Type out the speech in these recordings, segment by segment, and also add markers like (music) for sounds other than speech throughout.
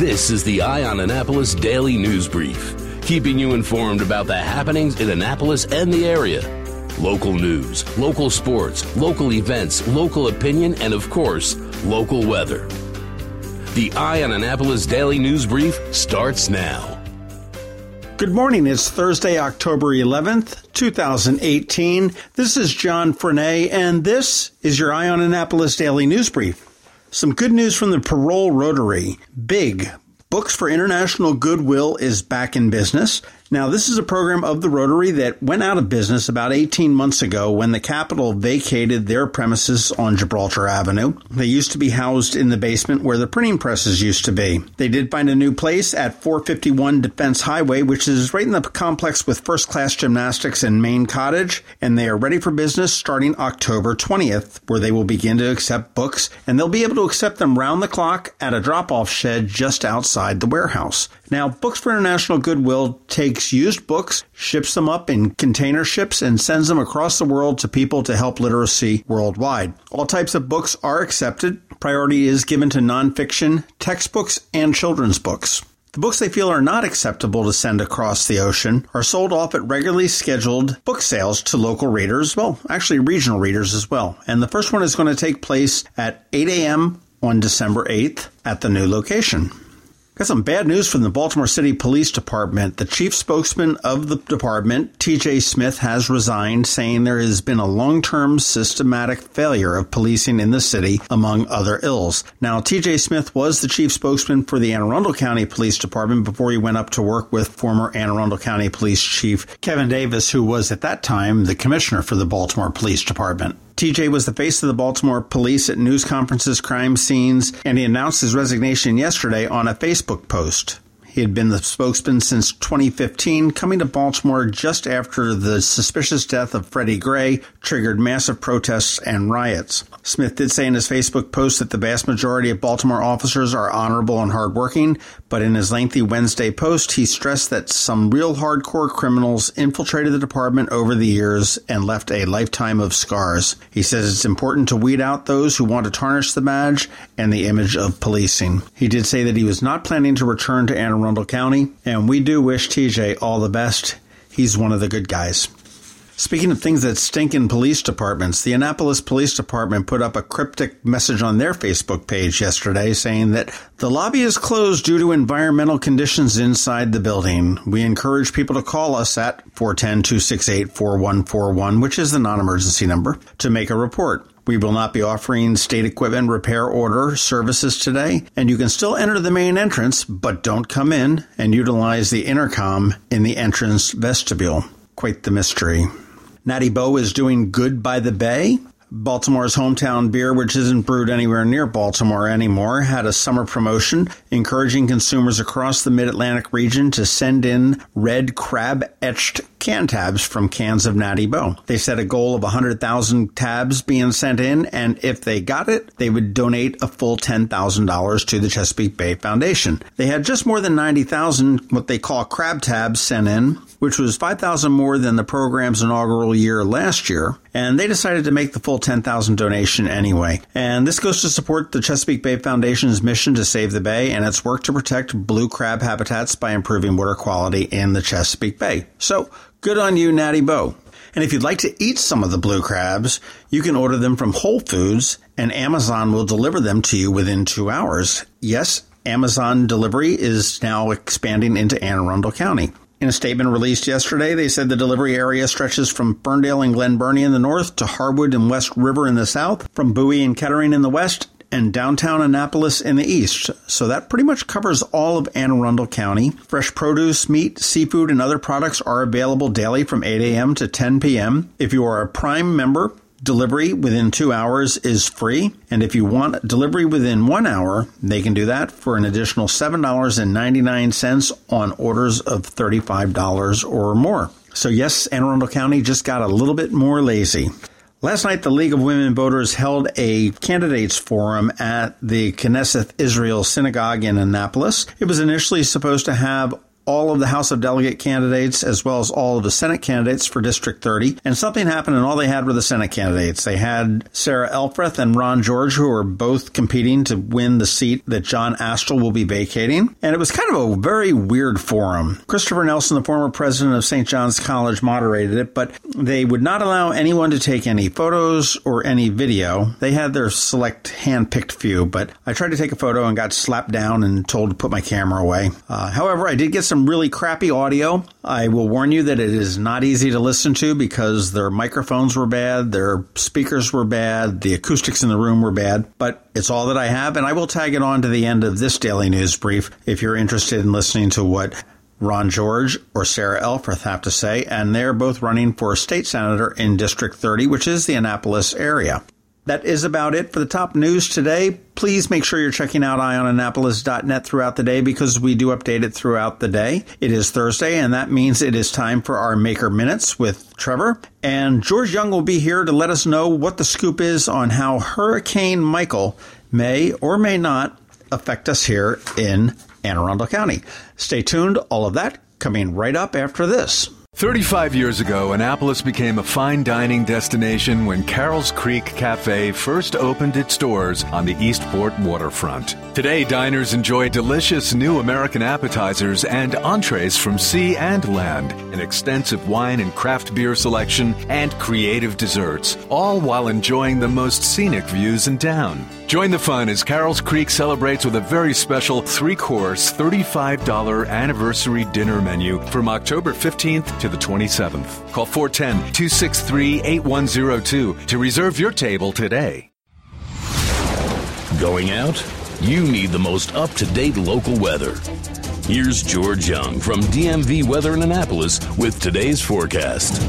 This is the Eye on Annapolis Daily News Brief, keeping you informed about the happenings in Annapolis and the area. Local news, local sports, local events, local opinion, and of course, local weather. The Eye on Annapolis Daily News Brief starts now. Good morning. It's Thursday, October 11th, 2018. This is John Frenaye, and this is your Eye on Annapolis Daily News Brief. Some good news from the Parole Rotary. Big. Books for International Goodwill is back in business. Now, this is a program of the Rotary that went out of business about 18 months ago when the Capital vacated their premises on Gibraltar Avenue. They used to be housed in the basement where the printing presses used to be. They did find a new place at 451 Defense Highway, which is right in the complex with First Class Gymnastics and Maine Cottage, and they are ready for business starting October 20th, where they will begin to accept books, and they'll be able to accept them round the clock at a drop off shed just outside the warehouse. Now, Books for International Goodwill takes used books, ships them up in container ships, and sends them across the world to people to help literacy worldwide. All types of books are accepted. Priority is given to nonfiction, textbooks, and children's books. The books they feel are not acceptable to send across the ocean are sold off at regularly scheduled book sales to local readers, well, actually regional readers as well. And the first one is going to take place at 8 a.m. on December 8th at the new location. Got some bad news from the Baltimore City Police Department. The chief spokesman of the department, TJ Smith, has resigned, saying there has been a long term systematic failure of policing in the city, among other ills. Now, TJ Smith was the chief spokesman for the Anne Arundel County Police Department before he went up to work with former Anne Arundel County Police Chief Kevin Davis, who was at that time the commissioner for the Baltimore Police Department. TJ was the face of the Baltimore police at news conferences, crime scenes, and he announced his resignation yesterday on a Facebook post. He had been the spokesman since 2015, coming to Baltimore just after the suspicious death of Freddie Gray triggered massive protests and riots. Smith did say in his Facebook post that the vast majority of Baltimore officers are honorable and hardworking, but in his lengthy Wednesday post, he stressed that some real hardcore criminals infiltrated the department over the years and left a lifetime of scars. He says it's important to weed out those who want to tarnish the badge and the image of policing. He did say that he was not planning to return to Anne Arundel County, and we do wish TJ all the best. He's one of the good guys. Speaking of things that stink in police departments, the Annapolis Police Department put up a cryptic message on their Facebook page yesterday saying that the lobby is closed due to environmental conditions inside the building. We encourage people to call us at 410 268 4141, which is the non emergency number, to make a report. We will not be offering state equipment repair order services today, and you can still enter the main entrance, but don't come in and utilize the intercom in the entrance vestibule. Quite the mystery. Natty Boh is doing good by the bay. Baltimore's hometown beer, which isn't brewed anywhere near Baltimore anymore, had a summer promotion encouraging consumers across the mid Atlantic region to send in red crab etched can tabs from cans of Natty Boh. They set a goal of 100,000 tabs being sent in, and if they got it, they would donate a full $10,000 to the Chesapeake Bay Foundation. They had just more than 90,000 what they call crab tabs sent in, which was 5,000 more than the program's inaugural year last year, and they decided to make the full 10,000 donation anyway. And this goes to support the Chesapeake Bay Foundation's mission to save the bay and its work to protect blue crab habitats by improving water quality in the Chesapeake Bay. So, good on you, Natty Boh. And if you'd like to eat some of the blue crabs, you can order them from Whole Foods and Amazon will deliver them to you within two hours. Yes, Amazon delivery is now expanding into Anne Arundel County. In a statement released yesterday, they said the delivery area stretches from Ferndale and Glen Burnie in the north to Harwood and West River in the south, from Bowie and Kettering in the west, and downtown Annapolis in the east. So that pretty much covers all of Anne Arundel County. Fresh produce, meat, seafood, and other products are available daily from 8 a.m. to 10 p.m. If you are a Prime member, Delivery within two hours is free. And if you want delivery within one hour, they can do that for an additional $7.99 on orders of $35 or more. So, yes, Anne Arundel County just got a little bit more lazy. Last night, the League of Women Voters held a candidates forum at the Kneseth Israel Synagogue in Annapolis. It was initially supposed to have all of the House of Delegate candidates as well as all of the Senate candidates for District 30. And something happened, and all they had were the Senate candidates. They had Sarah Elfreth and Ron George, who are both competing to win the seat that John Astle will be vacating. And it was kind of a very weird forum. Christopher Nelson, the former president of St. John's College, moderated it, but they would not allow anyone to take any photos or any video. They had their select hand-picked few, but I tried to take a photo and got slapped down and told to put my camera away. Uh, however, I did get some really crappy audio. I will warn you that it is not easy to listen to because their microphones were bad, their speakers were bad, the acoustics in the room were bad, but it's all that I have, and I will tag it on to the end of this daily news brief if you're interested in listening to what Ron George or Sarah Elfreth have to say, and they're both running for state senator in District 30, which is the Annapolis area. That is about it for the top news today. Please make sure you're checking out eyeonannapolis.net throughout the day because we do update it throughout the day. It is Thursday, and that means it is time for our Maker Minutes with Trevor. And George Young will be here to let us know what the scoop is on how Hurricane Michael may or may not affect us here in Anne Arundel County. Stay tuned. All of that coming right up after this. 35 years ago, Annapolis became a fine dining destination when Carroll's Creek Cafe first opened its doors on the Eastport waterfront. Today, diners enjoy delicious new American appetizers and entrees from sea and land, an extensive wine and craft beer selection, and creative desserts, all while enjoying the most scenic views in town. Join the fun as Carroll's Creek celebrates with a very special three course, $35 anniversary dinner menu from October 15th to the 27th. Call 410 263 8102 to reserve your table today. Going out? You need the most up to date local weather. Here's George Young from DMV Weather in Annapolis with today's forecast.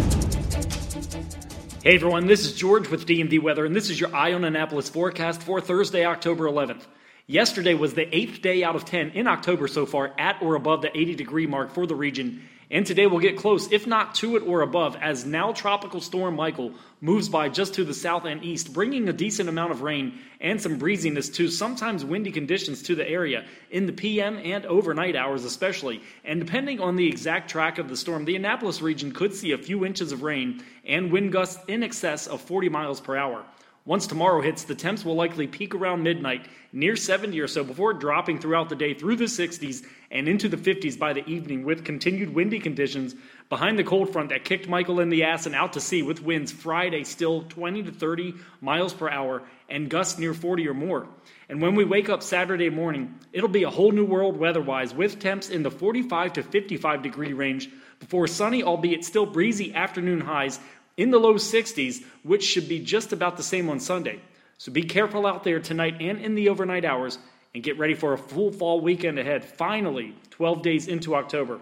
Hey everyone, this is George with DMV Weather, and this is your Eye on Annapolis forecast for Thursday, October 11th. Yesterday was the eighth day out of 10 in October so far at or above the 80 degree mark for the region, and today we'll get close, if not to it or above, as now tropical storm Michael moves by just to the south and east, bringing a decent amount of rain and some breeziness to sometimes windy conditions to the area in the PM and overnight hours, especially. And depending on the exact track of the storm, the Annapolis region could see a few inches of rain and wind gusts in excess of 40 miles per hour. Once tomorrow hits, the temps will likely peak around midnight, near 70 or so, before dropping throughout the day through the 60s and into the 50s by the evening, with continued windy conditions behind the cold front that kicked Michael in the ass and out to sea, with winds Friday still 20 to 30 miles per hour and gusts near 40 or more. And when we wake up Saturday morning, it'll be a whole new world weather wise, with temps in the 45 to 55 degree range before sunny, albeit still breezy afternoon highs in the low 60s, which should be just about the same on Sunday. So be careful out there tonight and in the overnight hours and get ready for a full fall weekend ahead, finally, 12 days into October.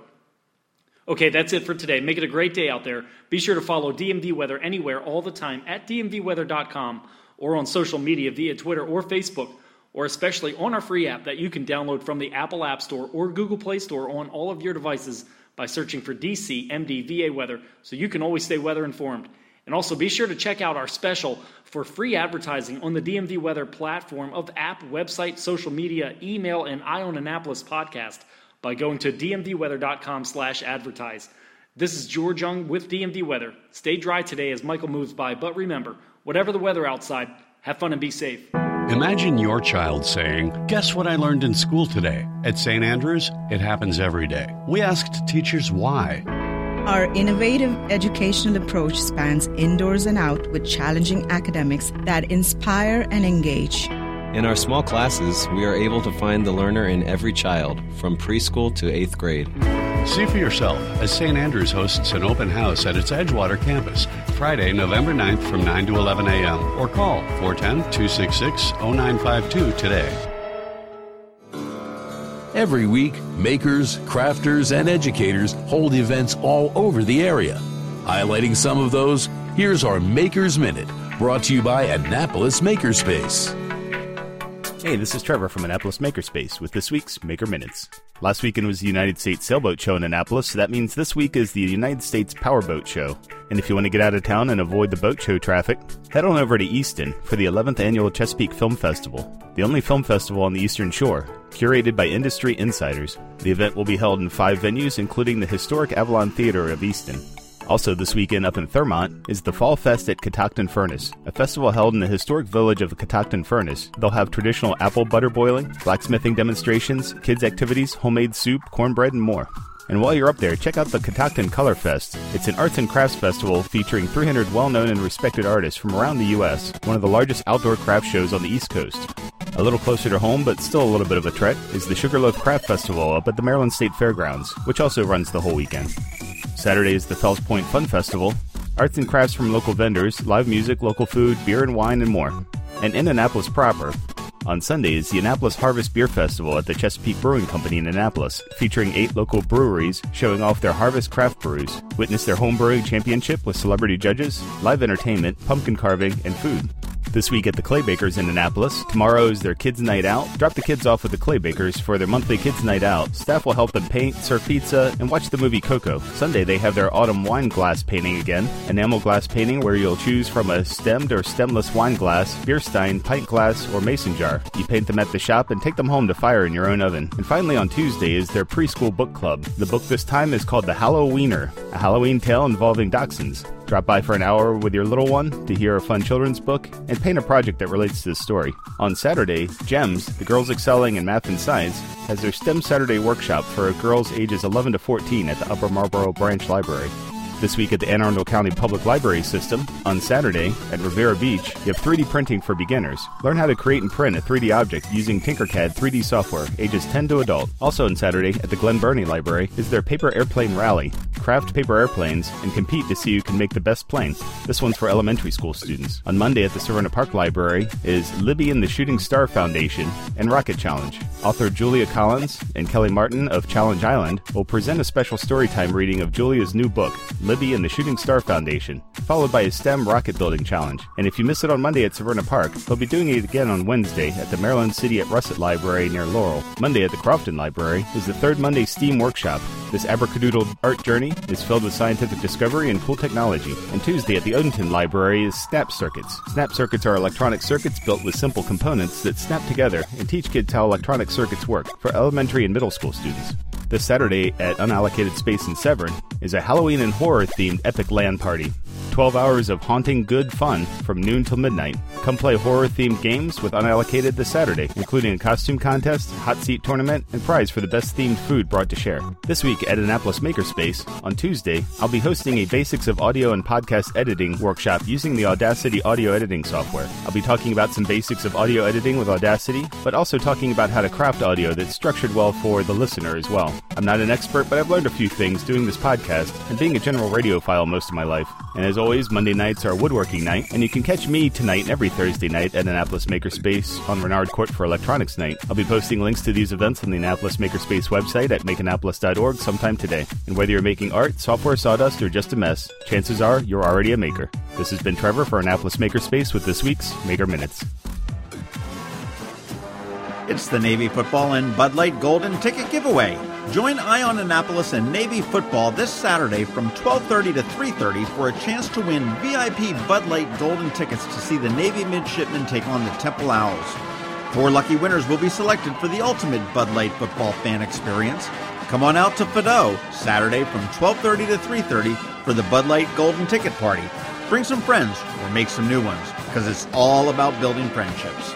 Okay, that's it for today. Make it a great day out there. Be sure to follow DMV Weather anywhere all the time at dmvweather.com or on social media via Twitter or Facebook, or especially on our free app that you can download from the Apple App Store or Google Play Store on all of your devices by searching for DC MDVA Weather so you can always stay weather informed. And also be sure to check out our special for free advertising on the DMV Weather platform of app, website, social media, email, and Eye on Annapolis podcast by going to dmvweather.com slash advertise. This is George Young with DMV Weather. Stay dry today as Michael moves by, but remember, whatever the weather outside, have fun and be safe. Imagine your child saying, Guess what I learned in school today? At St. Andrews, it happens every day. We asked teachers why. Our innovative educational approach spans indoors and out with challenging academics that inspire and engage. In our small classes, we are able to find the learner in every child, from preschool to eighth grade. See for yourself as St. Andrews hosts an open house at its Edgewater campus Friday, November 9th from 9 to 11 a.m. or call 410 266 0952 today. Every week, makers, crafters, and educators hold events all over the area. Highlighting some of those, here's our Makers Minute, brought to you by Annapolis Makerspace. Hey, this is Trevor from Annapolis Makerspace with this week's Maker Minutes. Last weekend was the United States Sailboat Show in Annapolis, so that means this week is the United States Powerboat Show. And if you want to get out of town and avoid the boat show traffic, head on over to Easton for the 11th annual Chesapeake Film Festival, the only film festival on the Eastern Shore. curated by industry insiders. The event will be held in five venues, including the historic Avalon Theater of Easton. Also, this weekend up in Thurmont is the Fall Fest at Catoctin Furnace, a festival held in the historic village of Catoctin Furnace. They'll have traditional apple butter boiling, blacksmithing demonstrations, kids' activities, homemade soup, cornbread, and more. And while you're up there, check out the Catoctin Color Fest. It's an arts and crafts festival featuring 300 well known and respected artists from around the U.S., one of the largest outdoor craft shows on the East Coast. A little closer to home, but still a little bit of a trek, is the Sugarloaf Craft Festival up at the Maryland State Fairgrounds, which also runs the whole weekend. Saturday is the Fells Point Fun Festival, arts and crafts from local vendors, live music, local food, beer and wine, and more. And in Annapolis proper, on Sunday is the Annapolis Harvest Beer Festival at the Chesapeake Brewing Company in Annapolis, featuring eight local breweries showing off their harvest craft brews. Witness their home brewing championship with celebrity judges, live entertainment, pumpkin carving, and food. This week at the Claybakers in Annapolis. Tomorrow is their Kids Night Out. Drop the kids off with the Claybakers for their monthly Kids Night Out. Staff will help them paint, serve pizza, and watch the movie Coco. Sunday they have their autumn wine glass painting again. Enamel glass painting where you'll choose from a stemmed or stemless wine glass, beer stein, pint glass, or mason jar. You paint them at the shop and take them home to fire in your own oven. And finally on Tuesday is their preschool book club. The book this time is called The Halloweener, a Halloween tale involving dachshunds. Drop by for an hour with your little one to hear a fun children's book and paint a project that relates to the story. On Saturday, GEMS, the Girls Excelling in Math and Science, has their STEM Saturday workshop for girls ages 11 to 14 at the Upper Marlboro Branch Library. This week at the Anne Arundel County Public Library System, on Saturday at Riviera Beach, you have 3D printing for beginners. Learn how to create and print a 3D object using Tinkercad 3D software, ages 10 to adult. Also on Saturday at the Glen Burnie Library is their Paper Airplane Rally. Craft paper airplanes and compete to see who can make the best plane. This one's for elementary school students. On Monday at the Severna Park Library is Libby and the Shooting Star Foundation and Rocket Challenge. Author Julia Collins and Kelly Martin of Challenge Island will present a special storytime reading of Julia's new book, Libby and the Shooting Star Foundation, followed by a STEM rocket building challenge. And if you miss it on Monday at Severna Park, they'll be doing it again on Wednesday at the Maryland City at Russett Library near Laurel. Monday at the Crofton Library is the third Monday STEAM workshop. This Abrakadoodle art journey is filled with scientific discovery and cool technology. And Tuesday at the Odenton Library is Snap Circuits. Snap Circuits are electronic circuits built with simple components that snap together and teach kids how electronic circuits work for elementary and middle school students. This Saturday at Unallocated Space in Severn is a Halloween and horror themed epic LAN party. 12 hours of haunting good fun from noon till midnight. Come play horror themed games with Unallocated this Saturday, including a costume contest, hot seat tournament, and prize for the best themed food brought to share. This week at Annapolis Makerspace, on Tuesday, I'll be hosting a Basics of Audio and Podcast Editing workshop using the Audacity audio editing software. I'll be talking about some basics of audio editing with Audacity, but also talking about how to craft audio that's structured well for the listener as well. I'm not an expert, but I've learned a few things doing this podcast and being a general radiophile most of my life. And as always, Monday nights are woodworking night, and you can catch me tonight and every Thursday night at Annapolis Makerspace on Renard Court for Electronics Night. I'll be posting links to these events on the Annapolis Makerspace website at makeannapolis.org sometime today. And whether you're making art, software, sawdust, or just a mess, chances are you're already a maker. This has been Trevor for Annapolis Makerspace with this week's Maker Minutes. It's the Navy Football and Bud Light Golden Ticket Giveaway. Join Eye on Annapolis and Navy Football this Saturday from 12:30 to 3:30 for a chance to win VIP Bud Light Golden tickets to see the Navy midshipmen take on the Temple Owls. Four lucky winners will be selected for the ultimate Bud Light football fan experience. Come on out to Fido Saturday from 12:30 to 3:30 for the Bud Light Golden Ticket Party. Bring some friends or make some new ones because it's all about building friendships.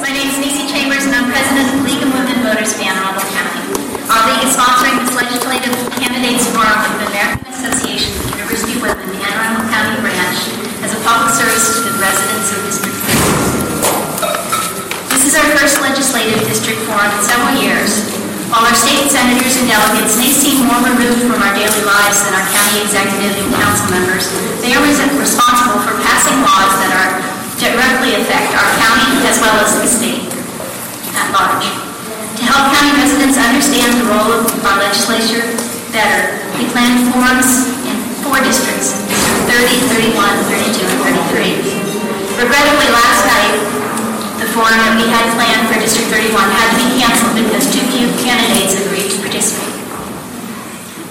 My name is Nisi Chambers, and I'm president of the League of Women Voters of Anne Arundel County. Our league is sponsoring this legislative candidates forum with the American Association of University Women, the Anne Arundel County branch, as a public service to the residents of District 3. This is our first legislative district forum in several years. While our state senators and delegates may seem more removed from our daily lives than our county executive and council members, they are responsible for passing laws that are directly affect our county as well as the state at large. To help county residents understand the role of our legislature better, we plan forums in four districts, 30, 31, 32, and 33. Regrettably, last night, the forum that we had planned for District 31 had to be canceled because too few candidates agreed to participate.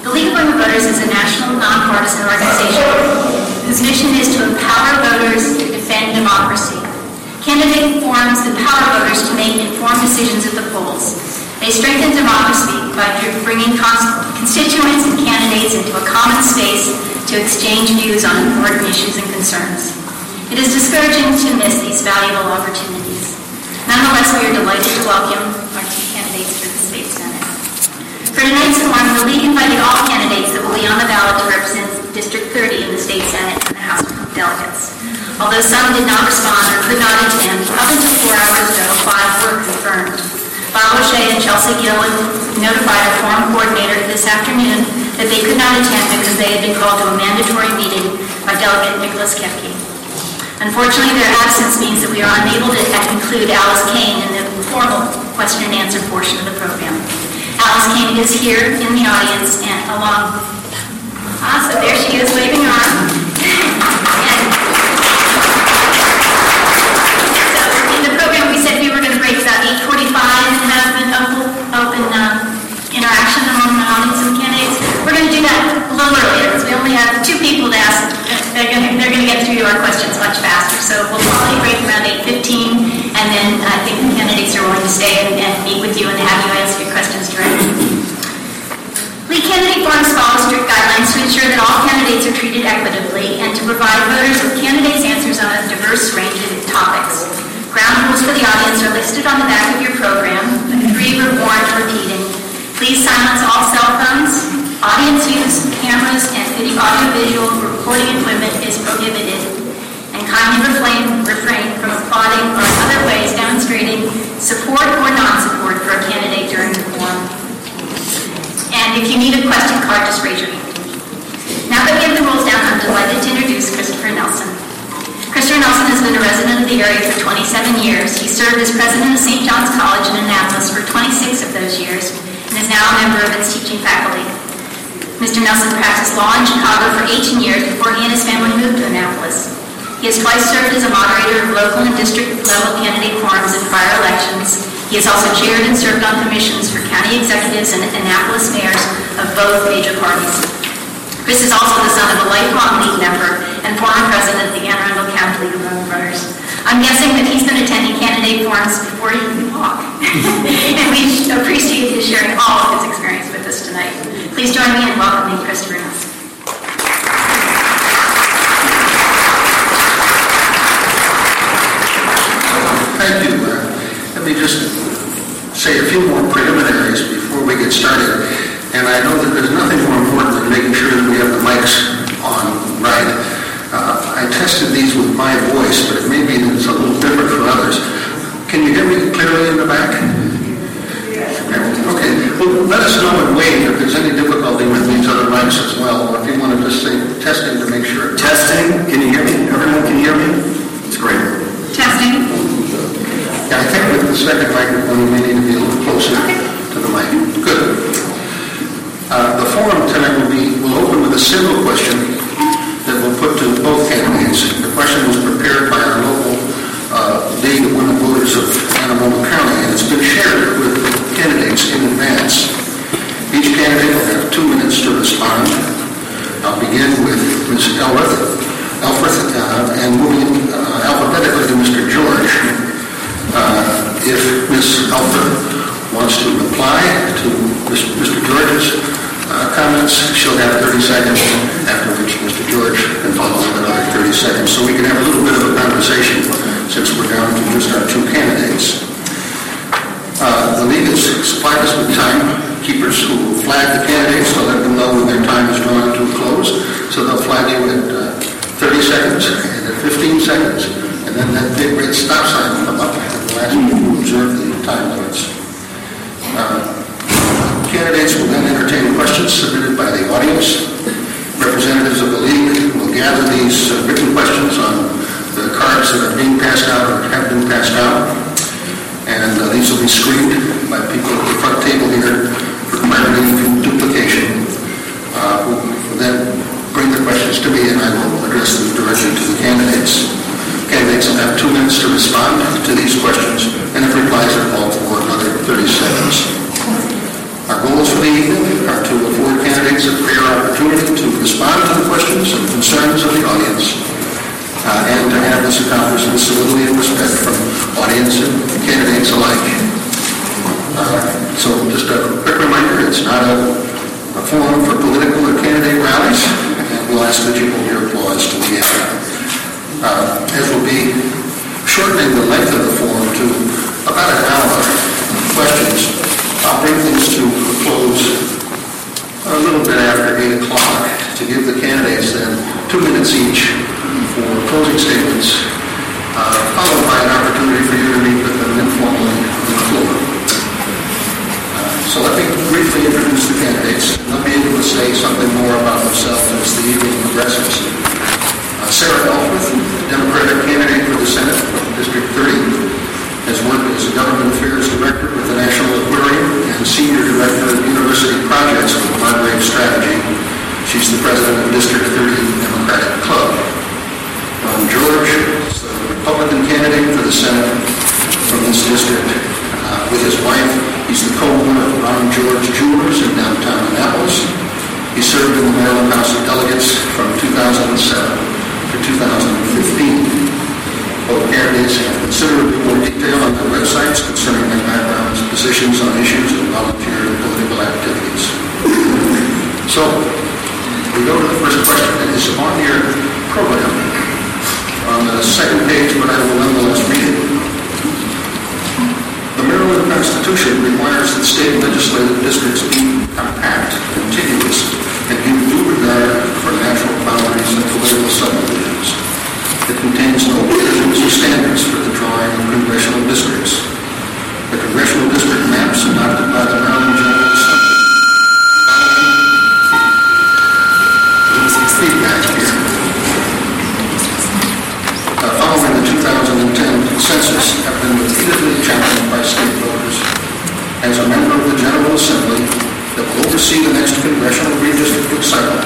The League of Women Voters is a national nonpartisan organization whose mission is to empower voters defend democracy. Candidate forums empower voters to make informed decisions at the polls. They strengthen democracy by bringing constituents and candidates into a common space to exchange views on important issues and concerns. It is discouraging to miss these valuable opportunities. Nonetheless, we are delighted to welcome our two candidates for the State Senate. For tonight's forum, the League invited all candidates that will be on the ballot to represent District 30 in the State Senate and the House of Delegates. Although some did not respond or could not attend, up until four hours ago, five were confirmed. Bob O'Shea and Chelsea Gillen notified our forum coordinator this afternoon that they could not attend because they had been called to a mandatory meeting by Delegate Nicholas Kipke. Unfortunately, their absence means that we are unable to include Alice Cain in the formal question and answer portion of the program. Alice Cain is here in the audience and along, ah, so there she is waving her arm. and, so in the program, we said we were going to break about 8:45 and have an open, open um, interaction among the audience and candidates. We're going to do that a little earlier because we only have two people to ask. They're going to, get through our questions much faster. So we'll probably break around 8:15, and then I think the candidates are willing to stay and, and meet with you and have you answer your questions directly. League candidate forums follow strict guidelines to ensure that all candidates are treated equitably and to provide voters with candidates' answers on a diverse range of topics. Ground rules for the audience are listed on the back of your program. Three were warned repeating. Please silence all cell phones. Audience use, cameras, and video audiovisual recording equipment is prohibited. And kindly refrain, refrain from applauding or other ways demonstrating support or non-support for a candidate during the forum. And if you need a question card, just raise your hand. Now that we have the rules down, I'm delighted to introduce Christopher Nelson. Christopher Nelson has been a resident of the area for 27 years. He served as president of St. John's College in Annapolis for 26 of those years and is now a member of its teaching faculty. Mr. Nelson practiced law in Chicago for 18 years before he and his family moved to Annapolis. He has twice served as a moderator of local and district level candidate forums in prior elections. He has also chaired and served on commissions for county executives and Annapolis mayors of both major parties. Chris is also the son of a lifelong League member and former president of the Anne Arundel County League of Women. I'm guessing that he's been attending candidate forums before he can walk. (laughs) and we appreciate his sharing all of his experience with us. Please join me in welcoming Christopher Nelson. Thank you. Uh, let me just say a few more preliminaries before we get started. And I know that there's nothing more important than making sure that we have the mics on right. Uh, I tested these with my voice, but it may be that it's a little different for others. Can you hear me clearly in the back? Okay. Well, let us know and wave if there's any difficulty with these other mics as well, or if you want to just say testing to make sure. Testing. Can you hear me? Everyone can hear me? It's great. Testing. Yeah, I think with the second microphone, we may need to be a little closer to the mic. Good. Uh, the forum tonight will be will open with a single question that we'll put to both candidates. The question was prepared by our local uh, League of Women Voters of Anne Arundel County, and it's been shared with candidates in advance. Each candidate will have two minutes to respond. I'll begin with Ms. Elworth, Elfreth, uh, and moving uh, alphabetically to Mr. George. Uh, if Ms. Elfreth wants to reply to Mr. George's uh, comments, she'll have 30 seconds, after which Mr. George can follow with another 30 seconds, so we can have a little bit of a conversation since we're down to just our two candidates. Uh, the league has supplied us with timekeepers who will flag the candidates to let them know when their time is drawing to a close. So they'll flag you at uh, 30 seconds and at 15 seconds, and then that big red stop sign will come up at the last minute to observe the time limits. Uh, candidates will then entertain questions submitted by the audience. Representatives of the league will gather these uh, written questions on the cards that are being passed out or have been passed out. And uh, these will be screened by people at the front table here for clarity duplication. Uh, who will then bring the questions to me and I will address them directly to the candidates. Candidates will have two minutes to respond to these questions and if replies are called for, another 30 seconds. Our goals for the evening are to afford candidates a fair opportunity to respond to the questions and concerns of the audience, uh, and to have this accomplished with civility and respect from audience and candidates alike. Uh, so just a quick reminder, it's not a, a forum for political or candidate rallies, and we'll ask that you hold your applause to the end. Uh, as will be shortening the length of the forum to about an hour questions I'll bring things to a close a little bit after 8 o'clock to give the candidates then two minutes each for closing statements, uh, followed by an opportunity for you to meet with them informally on the floor. Uh, so let me briefly introduce the candidates. They'll be able to say something more about themselves as the evening progresses. Uh, Sarah Elfreth, Democratic candidate for the Senate District 30 has worked as a government affairs director with the National Aquarium and senior director of university projects with Margrave Strategy. She's the president of District 30 Democratic Club. George is the Republican candidate for the Senate from this district. Uh, with his wife, he's the co-owner of Ron George Jewelers in downtown Annapolis. He served in the Maryland House of Delegates from 2007 to 2015. Both candidates have considerably more detail on their websites concerning their backgrounds, positions on issues, and volunteer and political activities. So, we go to the first question that is on your program. On the second page, but I will nonetheless read it. The Maryland Constitution requires that state legislative districts be compact, contiguous, and give due regard for natural boundaries and political subdivisions. It contains no provisions or standards for the drawing of congressional districts. The congressional district maps adopted by the Maryland General Assembly. Feedback here. Uh, following the 2010 census have been repeatedly challenged by state voters. As a member of the General Assembly that will oversee the next congressional redistricting cycle,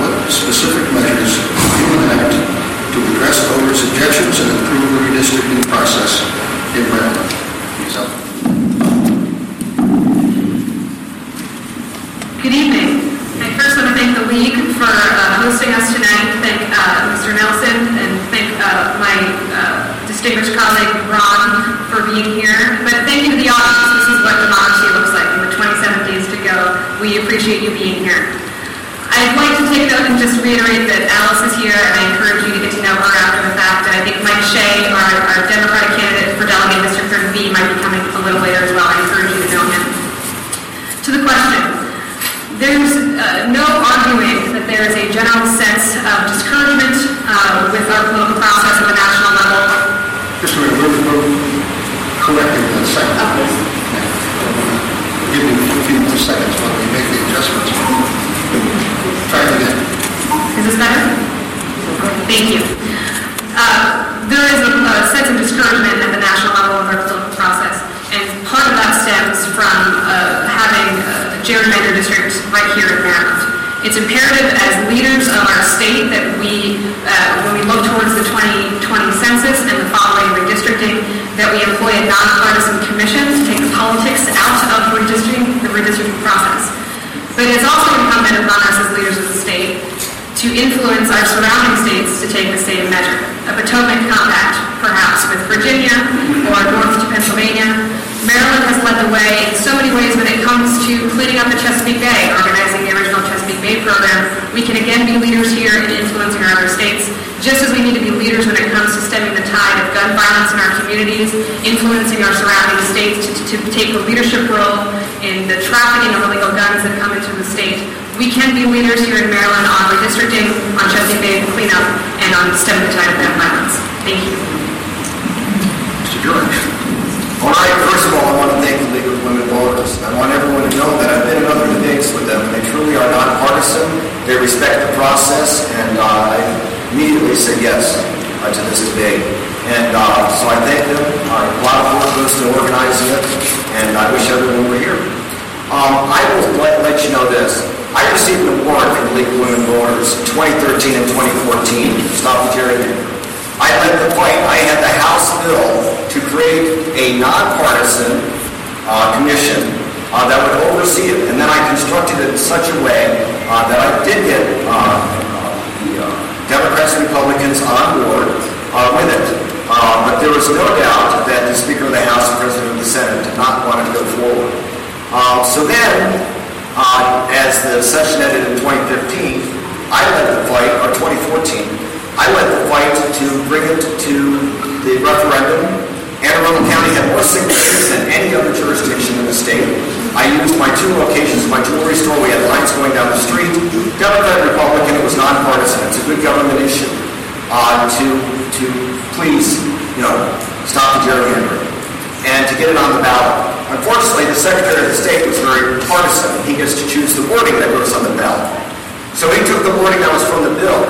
what specific measures will you enact to address voters' objections and improve the redistricting process in Maryland. Reiterate that Alice is here, and I encourage you to get to know her after the fact. And I think Mike Shea, our, our Democratic candidate for delegate District 30B, might be coming a little later as well. I encourage you to know him. To the question, there's uh, no arguing that there is a general sense of discouragement uh, with our political process at the national level. Just a minute, we're, we're correcting that second. Oh. Give me a few more seconds while we make the adjustments. Try it again. Is this better? Thank you. Uh, there is a, a, sense of discouragement at the national level of our political process, and part of that stems from uh, having a gerrymandered district right here in Maryland. It's imperative as leaders of our state that we, uh, when we look towards the 2020 census and the following redistricting, that we employ a nonpartisan commission to take the politics out of redistricting, the redistricting process. But it is also incumbent upon us as leaders of the state to influence our surrounding states to take the same measure. A Potomac Compact, perhaps with Virginia or north to Pennsylvania. Maryland has led the way in so many ways when it comes to cleaning up the Chesapeake Bay, organizing the original Chesapeake Bay program. We can again be leaders here in influencing our other states, just as we need to be leaders when it comes to stemming the tide of gun violence in our communities, influencing our surrounding states to, to take a leadership role in the trafficking of illegal guns that come into the state. We can be leaders here in Maryland on redistricting, on Chesapeake Bay cleanup, and on stemming the tide of gun violence. Thank you. Mr. George. All right, first of all, I want to thank the League of Women Voters. I want everyone to know that I've been in other debates with them, they truly are nonpartisan. They respect the process, and uh, I immediately said yes. uh, to this debate. And uh, so I thank them. Uh, a lot of work goes to organizing it, and I wish everyone were here. Um, I will let you know this. I received an award from the League of Women Voters in 2013 and 2014. Stop the gerrymandering. I led the fight. I had the House bill to create a nonpartisan uh, commission uh, that would oversee it. And then I constructed it in such a way uh, that I did get uh, the uh, Democrats and Republicans on board uh, with it. But there was no doubt that the Speaker of the House and President of the Senate did not want to go forward. Uh, so then, uh, as the session ended in 2015, I led the fight, or 2014, I led the fight to bring it to the referendum. Anne Arundel County had more signatures than any other jurisdiction in the state. I used my two locations, my jewelry store, we had lines going down the street. Democrat, Republican, it was nonpartisan. It's a good government issue uh, to, to please, you know, stop the gerrymandering and to get it on the ballot. Unfortunately, the Secretary of State was very partisan. He gets to choose the wording that goes on the ballot. So he took the wording that was from the bill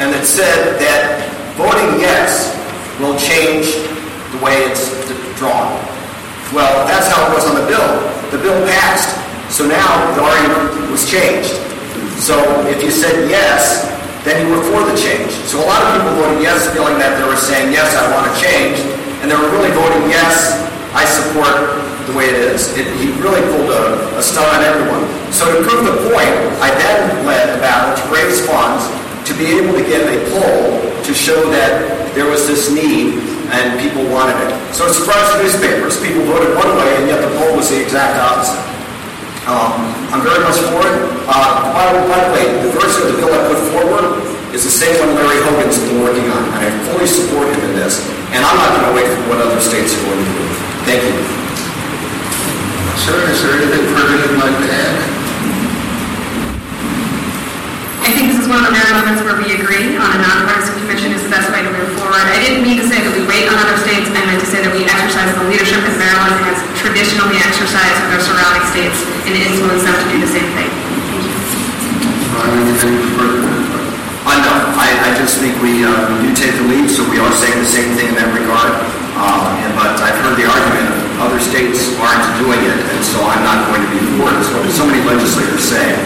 and it said that voting yes will change the way it's drawn. Well, that's how it was on the bill. The bill passed. So now the argument was changed. So if you said yes, then you were for the change. So a lot of people voted yes, feeling that they were saying, yes, I want to change. And they were really voting yes, I support the way it is. It, he really pulled a, a stunt on everyone. So to prove the point, I then led the battle to raise funds to be able to get a poll to show that there was this need and people wanted it. So it surprised the newspapers. People voted one way, and yet the poll was the exact opposite. Um, I'm very much for it. Uh, by, by the way, the version of the bill I put forward is the same one Larry Hogan's been working on, and I fully support him in this. And I'm not going to wait for what other states are going to do. Thank you. Sir, is there anything further you'd like to add? I think this is one of the rare moments where we agree on a nonpartisan commission is the best way to move forward. I didn't mean to say that we wait on other states. I meant to say that we exercise the leadership that Maryland has traditionally exercised with our surrounding states and influence them to do the same thing. Anything further? I know. I, I just think we, uh, we do take the lead, so we are saying the same thing in that regard. Um, and, but I've heard the argument of other states aren't doing it, and so I'm not going to be for it. It's what so many legislators say.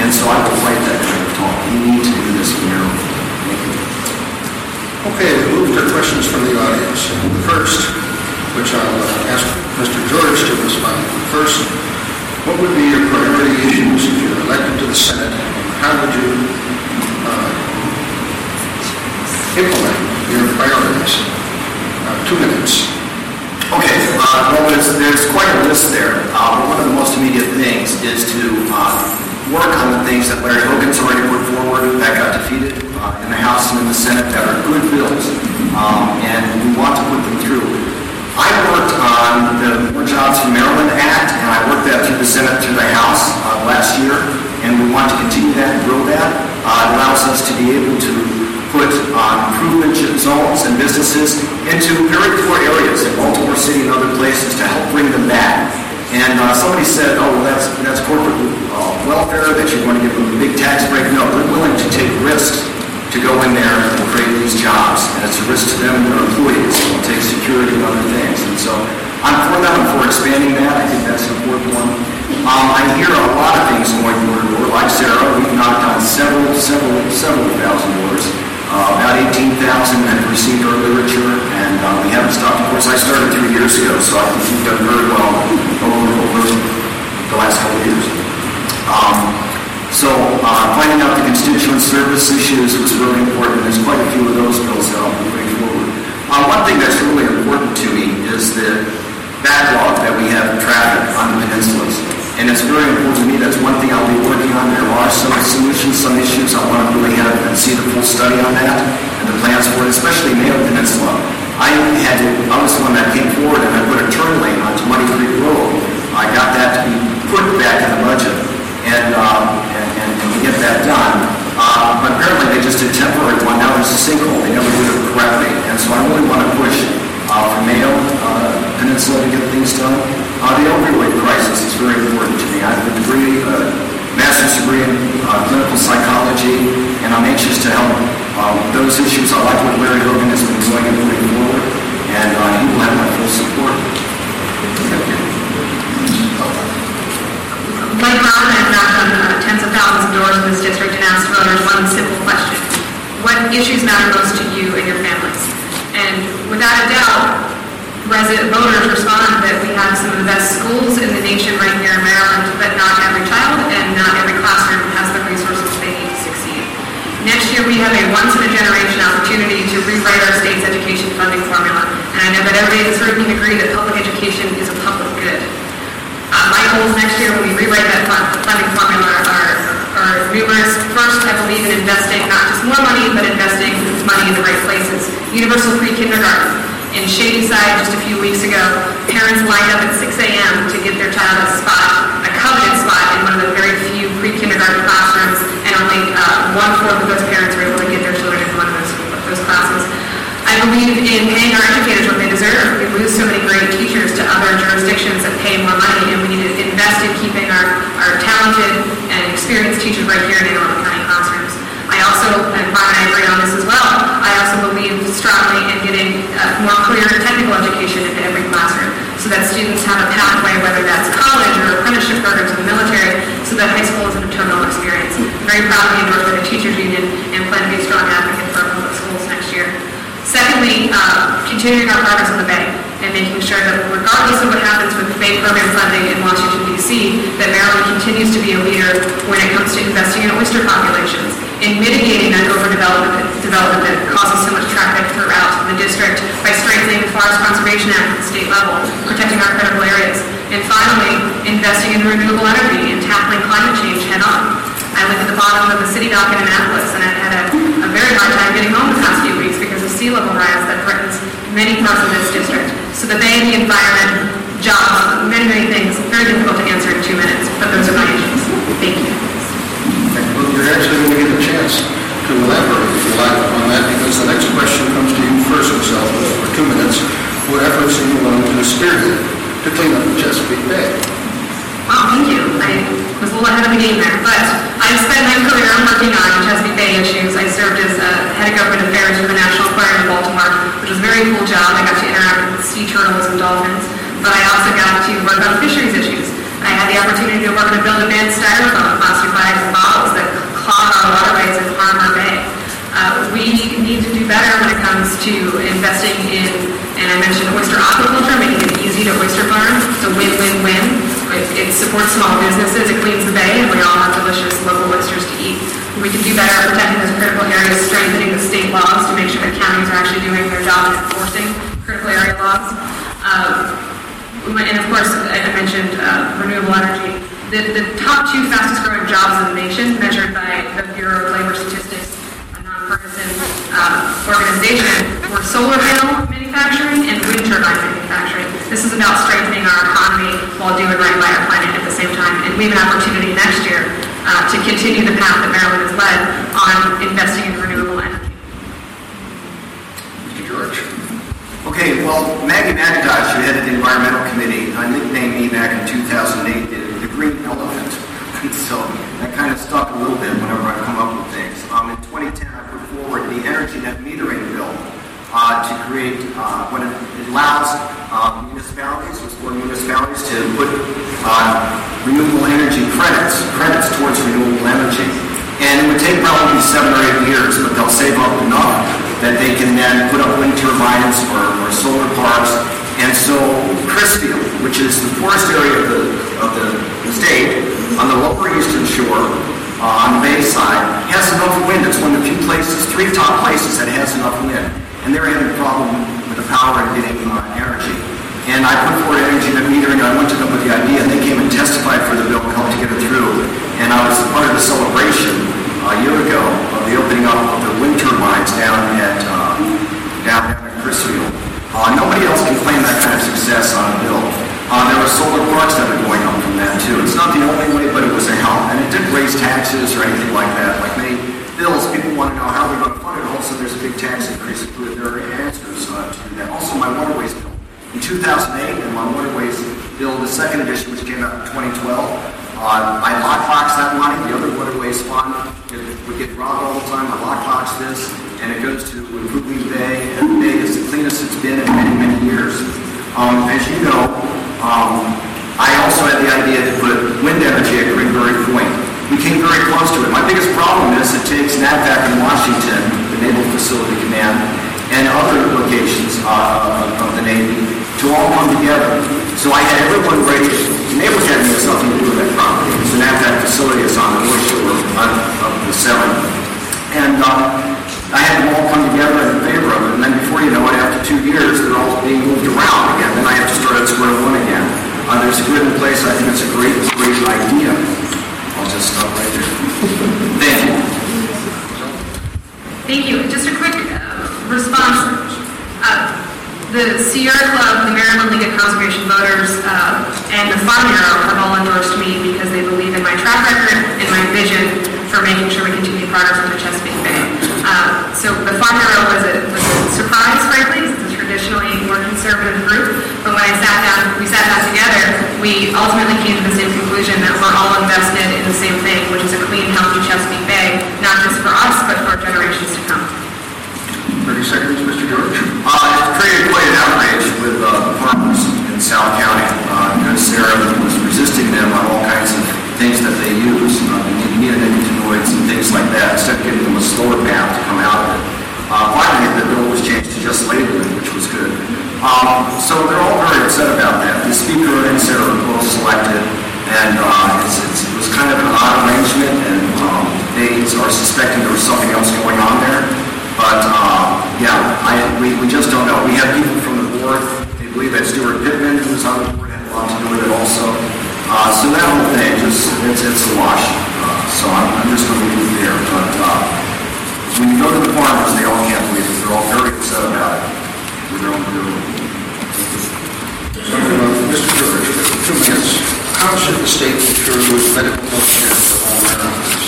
And so I will fight that kind of talk. We need to do this in Maryland. Thank you. Okay, we move to questions from the audience. The first, which I'll uh, ask Mr. George to respond. First, what would be your priority issues if you're elected to the Senate? How would you uh, implement your priorities? Uh, two minutes. Okay, uh, well, there's, there's quite a list there. Uh, one of the most immediate things is to uh, work on the things that Larry Hogan's already put forward that got defeated uh, in the House and in the Senate that are good bills, um, and we want to put them through. I worked on the More Jobs for Maryland Act, and I worked that through the Senate, through the House uh, last year, and we want to continue that and grow that. It allows us to be able to put uh, improvement zones and businesses into very poor areas in Baltimore City and other places to help bring them back. And uh, somebody said, oh, well, that's, that's corporate uh, welfare, that you're going to give them a big tax break. No, they're willing to take risks to go in there and create these jobs. And it's a risk to them and their employees. It'll take security and other things. And so I'm for that. I'm for expanding that. I think that's an important one. Um, I hear a lot of things going door to door. Like Sarah, we've knocked on several, several, several thousand doors. Uh, about 18,000 have received our literature, and uh, we haven't stopped. Of course, I started three years ago, so I think we've done very well over, over the last couple of years. Um, so uh, finding out the constituent service issues was really important. There's quite a few of those bills that I'll be forward. Uh, one thing that's really important to me is the backlog that we have in traffic on the peninsulas. And it's very important to me. That's one thing I'll be working on. There are some solutions, some issues. I want to really have and see the full study on that and the plans for it, especially Mayo Peninsula. I had to, I was the one that came forward and I put a turn lane onto Muddy Creek Road. I got that to be put back in the budget and, um, and, and, and get that done. Uh, but apparently they just did temporary one. Now there's a sinkhole. They never did it correctly. And so I really want to push uh, for Mayo uh, Peninsula to get things done. Uh, the opioid crisis is very important to me. I have a degree, uh, master's degree in uh, clinical psychology, and I'm anxious to help Um, those issues, I like what Larry Hogan has been doing and moving forward, and uh, he will have my full support. Like Ron, I've knocked on uh, tens of thousands of doors in this district and asked voters one simple question. What issues matter most to you and your families? And without a doubt, resident voters respond that we have some of the best schools in the nation right here in Maryland, but not every child and not every classroom has the resources they need to succeed. Next year, we have a once-in-a-generation opportunity to rewrite our state's education funding formula. And I know that everybody in this room can agree that public education is a public good. Uh, my goals next year when we rewrite that fund, funding formula are, are numerous. First, I believe in investing not just more money, but investing money in the right places. Universal pre-kindergarten. In Shady Side just a few weeks ago, parents lined up at 6 a.m. to get their child a spot, a coveted spot in one of the very few pre-kindergarten classrooms, and only uh, one-fourth of those parents were able to get their children in one of those, those classes. I believe in paying our educators what they deserve. We lose so many great teachers to other jurisdictions that pay more money, and we need to invest in keeping our, our talented and experienced teachers right here in Arundel County classrooms. I also, and Ron and I agree on this as well, I also believe strongly in more clear technical education into every classroom so that students have a pathway, whether that's college or apprenticeship programs in the military, so that high school isn't a terminal experience. I'm very proud to be endorsed by the teachers union and plan to be a strong advocate for public schools next year. Secondly, uh, continuing our progress on the Bay and making sure that regardless of what happens with Bay program funding in Washington, D.C., that Maryland continues to be a leader when it comes to investing in oyster populations, in mitigating that overdevelopment development that causes so much traffic throughout the district by strengthening the Forest Conservation Act at the state level, protecting our critical areas, and finally, investing in renewable energy and tackling climate change head on. I live at the bottom of the city dock in Annapolis, and I've had a, a very hard time getting home the past few weeks because of sea level rise that threatens many parts of this district. So the Bay the environment, jobs, many, many things, very difficult to answer in two minutes, but those are my issues. Thank you. Well, you're actually chance to elaborate, if you like, on that, because the next question comes to you first, Michelle, for two minutes. What efforts are you willing to spearhead to clean up the Chesapeake Bay? Wow, thank you. I was a little ahead of the game there, but I've spent my career working on Chesapeake Bay issues. I served as uh, head of government affairs for the National Aquarium in Baltimore, which was a very cool job. I got to interact with sea turtles and dolphins, but I also got to work on fisheries issues. I had the opportunity to work on a build a banned styrofoam, plastic bags and bottles that clog our waterways and harm our bay. Uh, we need to do better when it comes to investing in, and I mentioned oyster aquaculture, making it easy to oyster farm. It's a win-win-win. It, it supports small businesses, it cleans the bay, and we all have delicious local oysters to eat. We can do better at protecting those critical areas, strengthening the state laws to make sure that counties are actually doing their job in enforcing critical area laws. Um, and of course, I mentioned uh, renewable energy. The, the top two fastest growing jobs in the nation, measured by the Bureau of Labor Statistics, a nonpartisan uh, organization, were solar panel manufacturing and wind turbine manufacturing. This is about strengthening our economy while doing right by our planet at the same time. And we have an opportunity next year uh, to continue the path that Maryland has led on investing in renewable energy. Mr. George? Okay, well, Maggie McIntosh, who headed the Environmental Committee, uh, nicknamed me back in 2008 the, the Green Elephant. so that kind of stuck a little bit whenever I come up with things. Um, in 2010, I put forward the Energy Net Metering Bill uh, to create uh, what it, allows municipalities, for municipalities to put uh, renewable energy credits, credits towards renewable energy. And it would take probably seven or eight years, but they'll save up enough that they can then put up wind turbines or, or solar parks. And so Crisfield, which is the poorest area of the, of the, state, on the lower eastern shore, uh, on the bay side, has enough wind. It's one of the few places, three top places that has enough wind. And they're having a problem with the power and getting uh, energy. And I put forward energy net metering. I went to them with the idea, and they came and testified for the bill and helped to get it through. And I was part of the celebration a year ago of the opening up of the wind turbines down at uh, down, at Crisfield. Uh, nobody else can claim that kind of success on a bill. Uh, there are solar parks that are going up from that too. It's not the only way, but it was a help, and it didn't raise taxes or anything like that. Like many bills, people want to know how we're going to fund it. Also, there's a big tax increase included. There are answers uh, to that. Also, my waterways bill. In 2008, in my waterways bill, the second edition, which came out in 2012, uh, I lockboxed that money. The other waterways fund, We get robbed all the time. I lockbox this, and it goes to improving Bay, and Bay is the cleanest it's been in many, many years. Um, as you know, um, I also had the idea to put wind energy at Greenberry Point. We came very close to it. My biggest problem is it takes NAVFAC in Washington, the Naval Facility Command, and other locations uh, of the Navy to all come together. So I had everyone ready. The Naval Academy has nothing to do with that property. It's an NAVFAC facility. It's on the North Shore of the Severn. And uh, I had them all come together in favor of it. And then before you know it, after two years, they're all being moved around again. Then I have to start at square one again. Uh, there's a good in place. I think it's a great, great idea. I'll just stop right there. Thank you. Thank you. Just a quick uh, response. Uh, the Sierra Club, the Maryland League of Conservation Voters, uh, and the Farm Bureau have all endorsed me because they believe in my track record and my vision for making sure we continue progress with the Chesapeake Bay. Uh, so the Farm Bureau was a, was a surprise, frankly. It's a traditionally more conservative group. But when I sat down, we sat down together, we ultimately came to the same conclusion that we're all invested in the same thing, which is a clean, healthy Chesapeake Bay, not just for us, but for generations to come. 30 seconds, Mr. George. Uh, it created quite an outrage with uh, farmers in South County uh, Sarah was resisting them on all kinds of things that they use, uh, neonicotinoids and things like that, instead of a slower path to come out of it. Uh, finally, the bill was changed to just labeling, which was good. Um, so they're all very upset about that. The speaker and Sarah were both selected, and uh, it's, it's, it was kind of an odd arrangement, and um, they are suspecting there was something else going on there. But uh, yeah, I, we, we just don't know. We have people from the board. They believe that Steuart Pittman, who was on the board, had a lot to do with it also. Uh, so that whole thing just it's, it's a wash. Uh, so I'm, I'm just going to leave it there. But uh, when you go to the farmers, they all can't believe it. They're all very upset about it. With their own group. Mr. George, two minutes. How should the state ensure good medical health care for all Americans?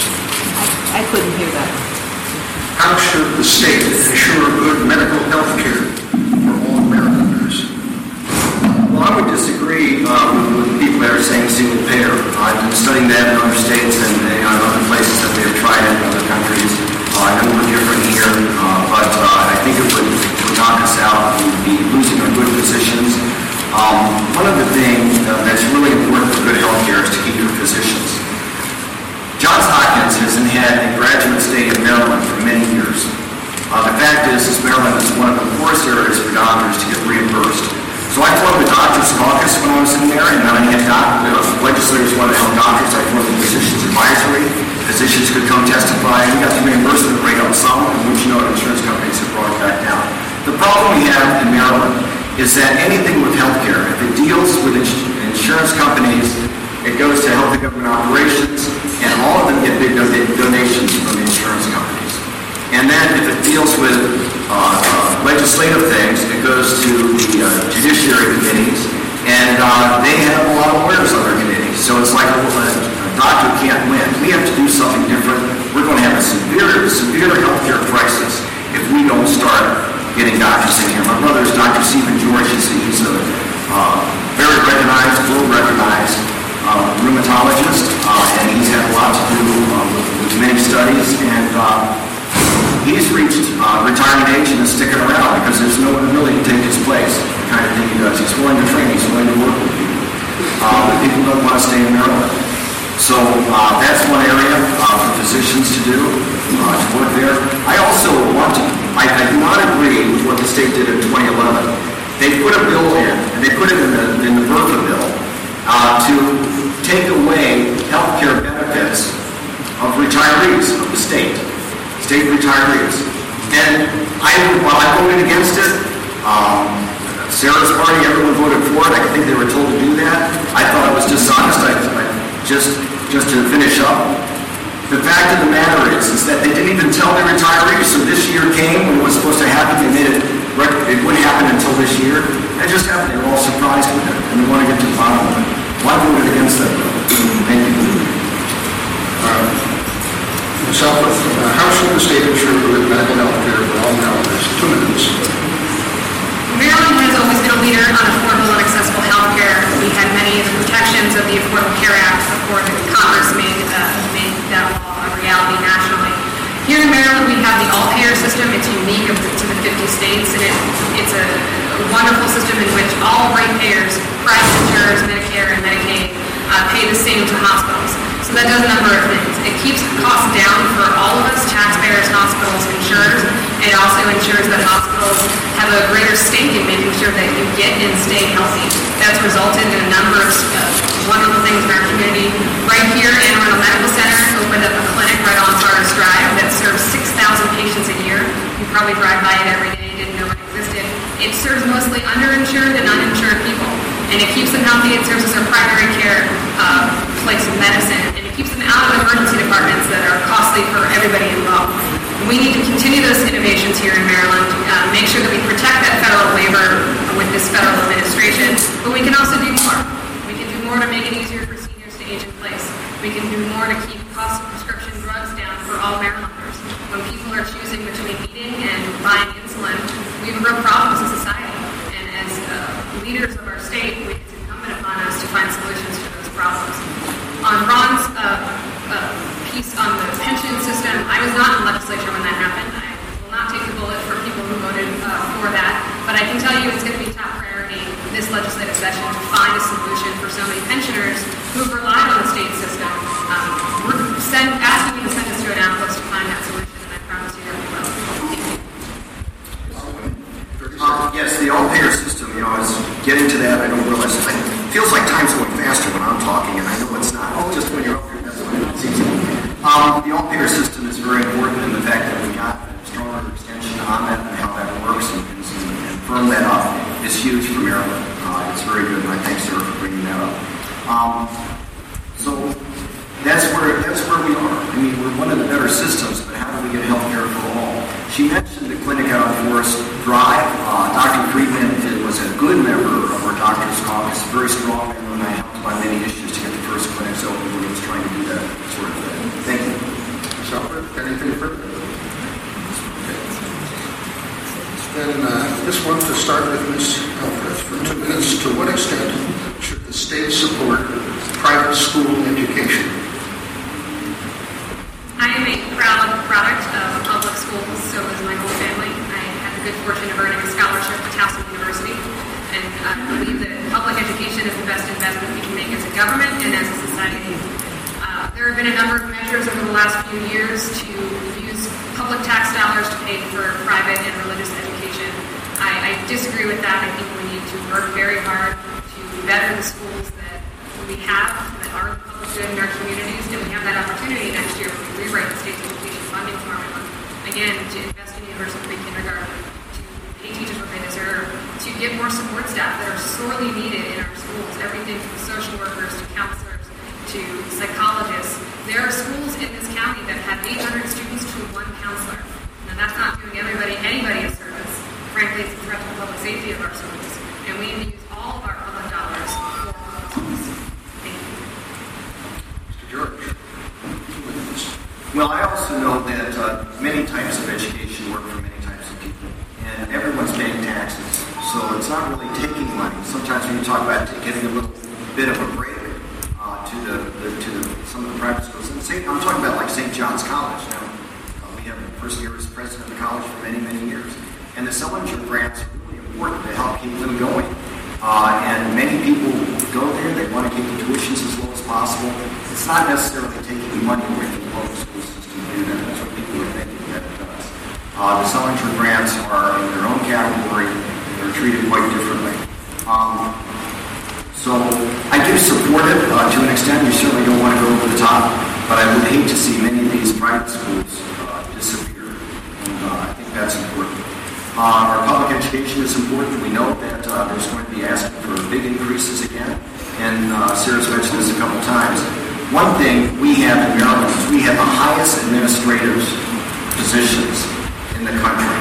I couldn't hear that. How should the state ensure good medical health care for all Americans? Well, I would disagree uh, with, with people that are saying single payer. I've been studying that in other states and you in other places that they've tried it in other countries. I know we're different here, uh, but uh, I think it would, it would knock us out. We would be losing our good physicians. Um, one of the things uh, that's really important for good health care is to keep your physicians. Johns Hopkins hasn't had a graduate stay in Maryland for many years. Uh, the fact is, is Maryland is one of the poorest areas for doctors to get reimbursed. So I formed the Doctors Caucus when I was in there, and then I had doc- uh, legislators wanted to help doctors. I formed the Physicians Advisory. Physicians could come testify. and We got the reimbursement rate up some, and which you know insurance companies have brought back down. The problem we have in Maryland is that anything with healthcare, if it deals with ins- insurance companies, it goes to healthy government operations, and all of them get big don- donations from the insurance companies. And then if it deals with uh, uh, legislative things, it goes to the uh, judiciary committees, and uh, they have a lot of lawyers on their committees. So it's like a doctor can't win. We have to do something different. We're going to have a severe, severe healthcare crisis if we don't start getting doctors in here. My brother is Dr. Stephen George. He's, a uh, very recognized, world recognized uh, rheumatologist, uh, and he's had a lot to do uh, with, many studies, and uh, he's reached uh, retirement age and is sticking around because there's no one really to take his place, the kind of thing he does. He's willing to train, he's willing to work with people. People don't want to stay in Maryland. So uh, that's one area uh, for physicians to do, uh, to work there. I also want to, I, I do not agree with what the state did in 2011. They put a bill in, and they put it in the, in the BRFA bill, uh, to take away health care benefits of retirees of the state, state retirees. And I, while I voted against it, um, Sarah's party, everyone voted for it. I think they were told to do that. I thought it was dishonest. I just, just to finish up, the fact of the matter is, is that they didn't even tell the retirees. So this year came when it was supposed to happen. They made it, it wouldn't happen until this year. It just happened. They were all surprised with it, and they want to get to the bottom of it. Why I voted against that bill. Thank you. Ms. Elfreth, uh, how should the state ensure good medical health care for all Marylanders? Two minutes. Maryland has always been a leader on affordable and accessible health and many of the protections of the Affordable Care Act before Congress made, uh, made that law a reality nationally. Here in Maryland, we have the all-payer system. It's unique to the 50 states, and it, it's a, a wonderful system in which all ratepayers, private insurers, Medicare, and Medicaid uh, pay the same to hospitals. So that does a number of things. It keeps costs down for all of it also ensures that hospitals have a greater stake in making sure that you get and stay healthy. That's resulted in a number of uh, wonderful things in our community. Right here, Arundel Medical Center opened up a clinic right on Sarters Drive that serves 6,000 patients a year. You probably drive by it every day, and didn't know it existed. It serves mostly underinsured and uninsured people, and it keeps them healthy. It serves as their primary care uh, place of medicine, and it keeps them out of emergency departments that are costly for everybody involved. We need to continue those innovations here in Maryland, uh, make sure that we protect that federal waiver with this federal administration, but we can also do more. We can do more to make it easier for seniors to age in place. We can do more to keep cost of prescription drugs down for all Marylanders. When people are choosing between eating and buying insulin, we have real problems in society. And as uh, leaders of our state, it's incumbent upon us to find solutions to those problems. On Ron's uh, uh, piece on the I was not in the legislature when that happened. I will not take the bullet for people who voted uh, for that, but I can tell you it's going to be top priority this legislative session to find a solution for so many pensioners who have relied on the state system. Um, we're send, asking you to send us to Annapolis to find that solution, and I promise you that we will. Uh, yes, the all-payer system, you know, I was getting to that, I don't realize, it feels like time's going faster when I'm talking, and I know it's not, just when you're up here, that's when it seems. Um, the all-payer system is very important in the fact that we got a stronger extension on that and how that works and, and, and firm that up is huge for Maryland. Uh, it's very good, and I thank Sarah for bringing that up. Um, so that's where that's where we are. I mean, we're one of the better systems, but how do we get health care for all? She mentioned the clinic out on Forest Drive. Uh, Dr. Friedman was a good member of our doctor's caucus, very strong member, and I helped on many issues to get the first clinics open when he was trying to do that sort of thing. Shopper, anything further? Okay. Then uh, this one to start with Ms. Elfreth for two minutes. To what extent should the state support private school education? I am a proud product of public schools, so is my whole family. I had the good fortune of earning a scholarship at Towson University, and I believe that public education is the best investment we can make as a government and as a society. There have been a number of measures over the last few years to use public tax dollars to pay for private and religious education. I, I disagree with that. I think we need to work very hard to better the schools that we have that are public good in our communities, and we have that opportunity next year when we rewrite the state's education funding formula. Again, to invest in universal pre-kindergarten, to pay teachers what they deserve, to get more support staff that are sorely needed in our schools, everything from social workers to counselors to psychologists. There are schools in this county that have 800 students to one counselor. Now that's not doing everybody, anybody a service. Frankly, it's a threat to the public safety of our schools. And we need to use all of our public dollars for public schools. Thank you. Mr. George. Well, I also know that uh, many types of education work for many types of people, and everyone's paying taxes, so it's not really taking money. Sometimes when you talk about getting a little bit of a break to the, the to the, some of the private schools, and say, I'm talking about like St. John's College. Now, uh, we have a person here who's president of the college for many, many years, and the Sellinger grants are really important to help keep them going. Uh, and many people go there; they want to keep the tuitions as low as possible. It's not necessarily taking money away from the public school system to do that. That's what people are thinking that it does. Uh, the Sellinger grants are in their own category. They're treated quite differently. Um, so I do support it uh, to an extent. You certainly don't want to go over the top, but I would hate to see many of these private schools uh, disappear. And uh, I think that's important. Uh, our public education is important. We know that uh, there's going to be asking for big increases again, and uh, Sarah's mentioned this a couple times. One thing we have in Maryland is we have the highest administrators positions in the country.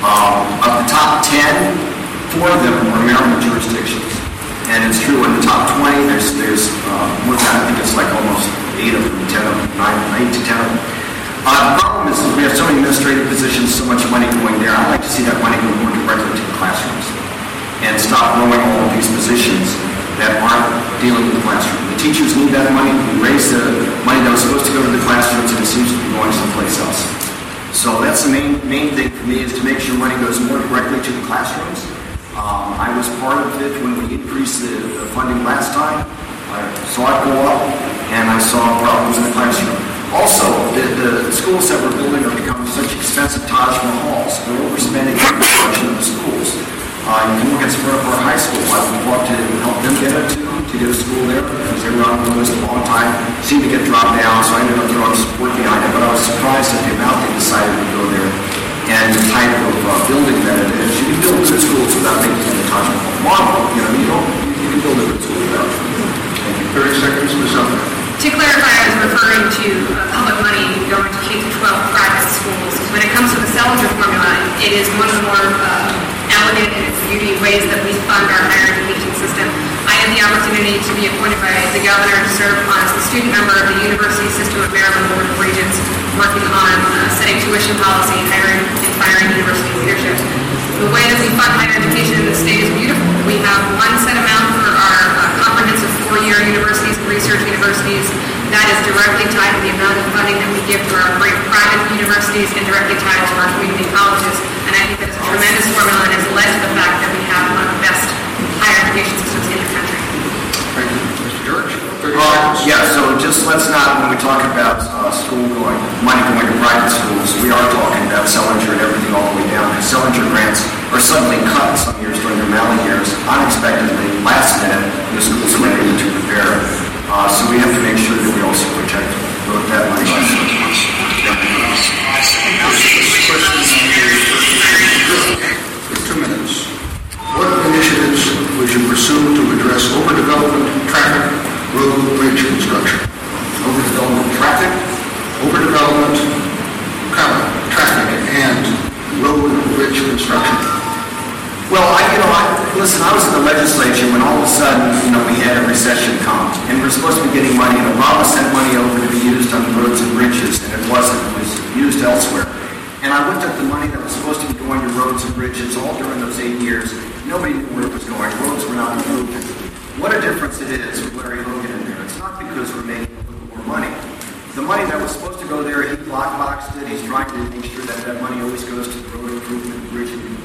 Um, of the top 10, four of them are Maryland jurisdictions. And it's true in the top 20, there's, there's uh, more than I think it's like almost eight of them, 10 of them, nine, eight to 10 of them. Uh, the problem is we have so many administrative positions, so much money going there. I'd like to see that money go more directly to the classrooms and stop growing all of these positions that aren't dealing with the classroom. The teachers need that money. We raise the money that was supposed to go to the classrooms, and it seems to be going someplace else. So that's the main main thing for me is to make sure money goes more directly to the classrooms Um, I was part of it when we increased the, funding last time. I saw it go up, and I saw problems in the classroom. Also, the, the schools that we're building are becoming such expensive Taj Mahals. We're overspending the construction of the schools. Uh, you can look at Severna Park High School. I want to help them get it to, to get a school there because they were on the list a long time. Seemed to get dropped down, so I ended up throwing support behind it. But I was surprised at the amount they decided to go there and the type of uh, building that it is. You can build good schools without making it a Taj Mahal model. You know, you don't. You can build a good school without. Thank you. 30 seconds, Ms. Sumner. To clarify, I was referring to uh, public money going to K-12 private schools. When it comes to the Sellinger formula, it is one of the more uh, elegant in its beauty ways that we fund our higher education system. I had the opportunity to be appointed by the governor to serve as the student member of the University System of Maryland Board of Regents, working on uh, setting tuition policy, hiring and firing university leadership. The way that we fund higher education in the state is beautiful. We have one set amount for our uh, comprehensive four-year universities and research universities. That is directly tied to the amount of funding that we give to our great private universities and directly tied to our community colleges. And I think that is a tremendous formula and has led to the fact that we have one of the best higher education systems in the country. Thank you. Mr. George? 30 seconds. yeah, so just let's not, when we talk about uh, school going, money going to private schools, we are talking about Sellinger and everything all the way down. Because Sellinger grants are suddenly cut some years during the O'Malley years, unexpectedly, last minute, the schools were able to prepare. Uh, so we have to make sure that we also protect that money. Two minutes. What initiatives would you pursue to address overdevelopment, traffic, road, bridge construction? Overdevelopment, traffic? Overdevelopment, traffic, and road, bridge construction. Well, I, you know, I, listen, I was in the legislature when all of a sudden, you know, we had a recession come, and we were supposed to be getting money, and Obama sent money over to be used on roads and bridges, and it wasn't. It was used elsewhere. And I looked at the money that was supposed to be going to roads and bridges all during those eight years. Nobody knew where it was going. Roads were not improved. What a difference it is Larry Hogan in there. It's not because we're making a little more money. The money that was supposed to go there, he lockboxed it. He's trying to make sure that that money always goes to the road improvement, bridge improvement.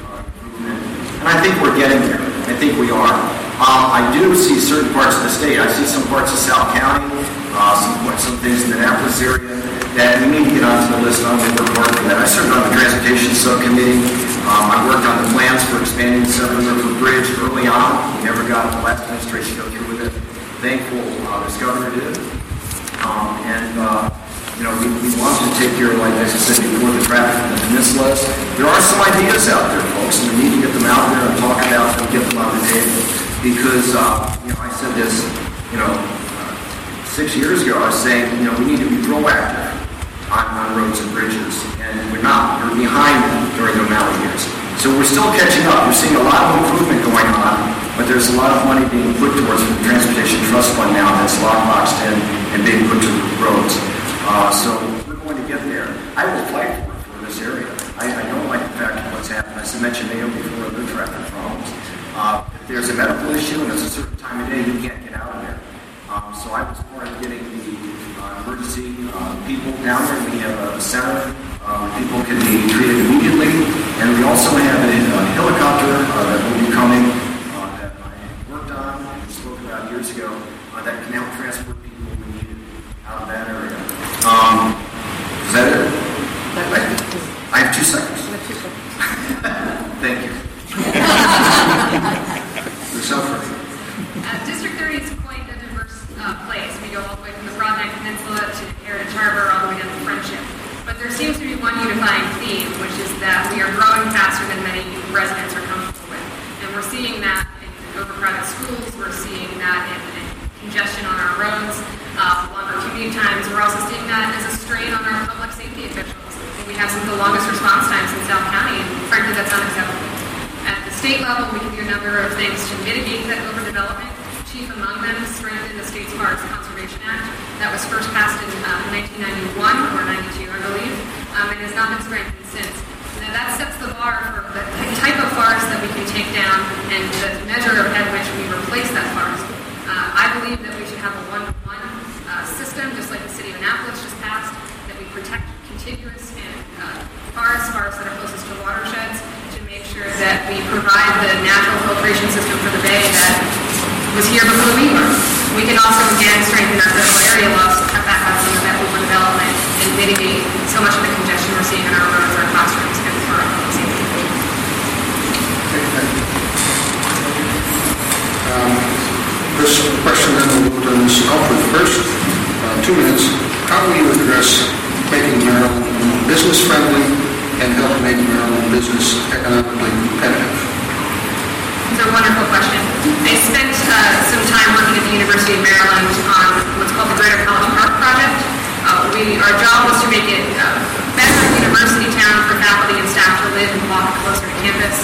And I think we're getting there. I think we are. Um, I do see certain parts of the state. I see some parts of South County, uh, some some things in the Annapolis area that we need to get onto the list. I'm going to work hard that. I served on the transportation subcommittee. Um, I worked on the plans for expanding the Southern River Bridge early on. We never got the last administration to go through with it. Thankful uh, this governor did. Um, and, uh, you know, we, we want to take care of, like I said before, the traffic in the peninsulas. There are some ideas out there, folks, and we need to get them out there and talk about them, and get them on the table. Because, uh, you know, I said this, you know, six years ago, I was saying, you know, we need to be proactive on, on roads and bridges, and we're not. We're behind during the O'Malley years. So we're still catching up. We're seeing a lot of improvement going on, but there's a lot of money being put towards the Transportation Trust Fund now that's lockboxed in and being put to roads. Uh, so we're going to get there. I will fight for this area. I, I don't like the fact of what's happened. As I mentioned, Mayo before, other traffic problems. Uh, if there's a medical issue and it's a certain time of day, you can't get out of there. Um, so I was part of getting the uh, emergency uh, people down there. We have a center uh, people can be treated immediately. And we also have a, uh helicopter uh, that will be coming uh, that I worked on and spoke about years ago uh, that can help transport people we need out of that area. Um, is that it? I, I have two seconds. (laughs) Thank you. (laughs) Ms. Elfreth? Uh, District 30 is quite a diverse uh, place. We go all the way from the Broadneck Peninsula to Heritage Harbor, all the way down to Friendship. But there seems to be one unifying theme, which is that we are growing faster than many residents are comfortable with. And we're seeing that in overcrowded schools, we're seeing that in, in congestion on our roads, uh, longer commute times. We're also seeing that as a strain on our public safety officials. We have some of the longest response times in South County, and frankly, that's unacceptable. At the state level, we can do a number of things to mitigate that overdevelopment. Chief among them is strengthen the state's Forest Conservation Act. That was first passed in uh, 1991 or 92, I believe, um, and has not been strengthened since. Now that sets the bar for the type of forest that we can take down and the measure at which we replace that forest. Uh, I believe that we should have a uh, system, just like the city of Annapolis just passed, that we protect contiguous and uh, forests, forests that are closest to watersheds, to make sure that we provide the natural filtration system for the bay that was here before we were. We can also, again, strengthen our critical area laws to cut back on some of that and mitigate so much of the congestion we're seeing in our roads, our classrooms, and for our safety. Um, question then will go to first. Two minutes. How will you address making Maryland more business-friendly and help make Maryland business economically competitive? It's a wonderful question. I spent uh, some time working at the University of Maryland on what's called the Greater College Park Project. Uh, we, our job was to make it uh, better university town for faculty and staff to live and walk closer to campus,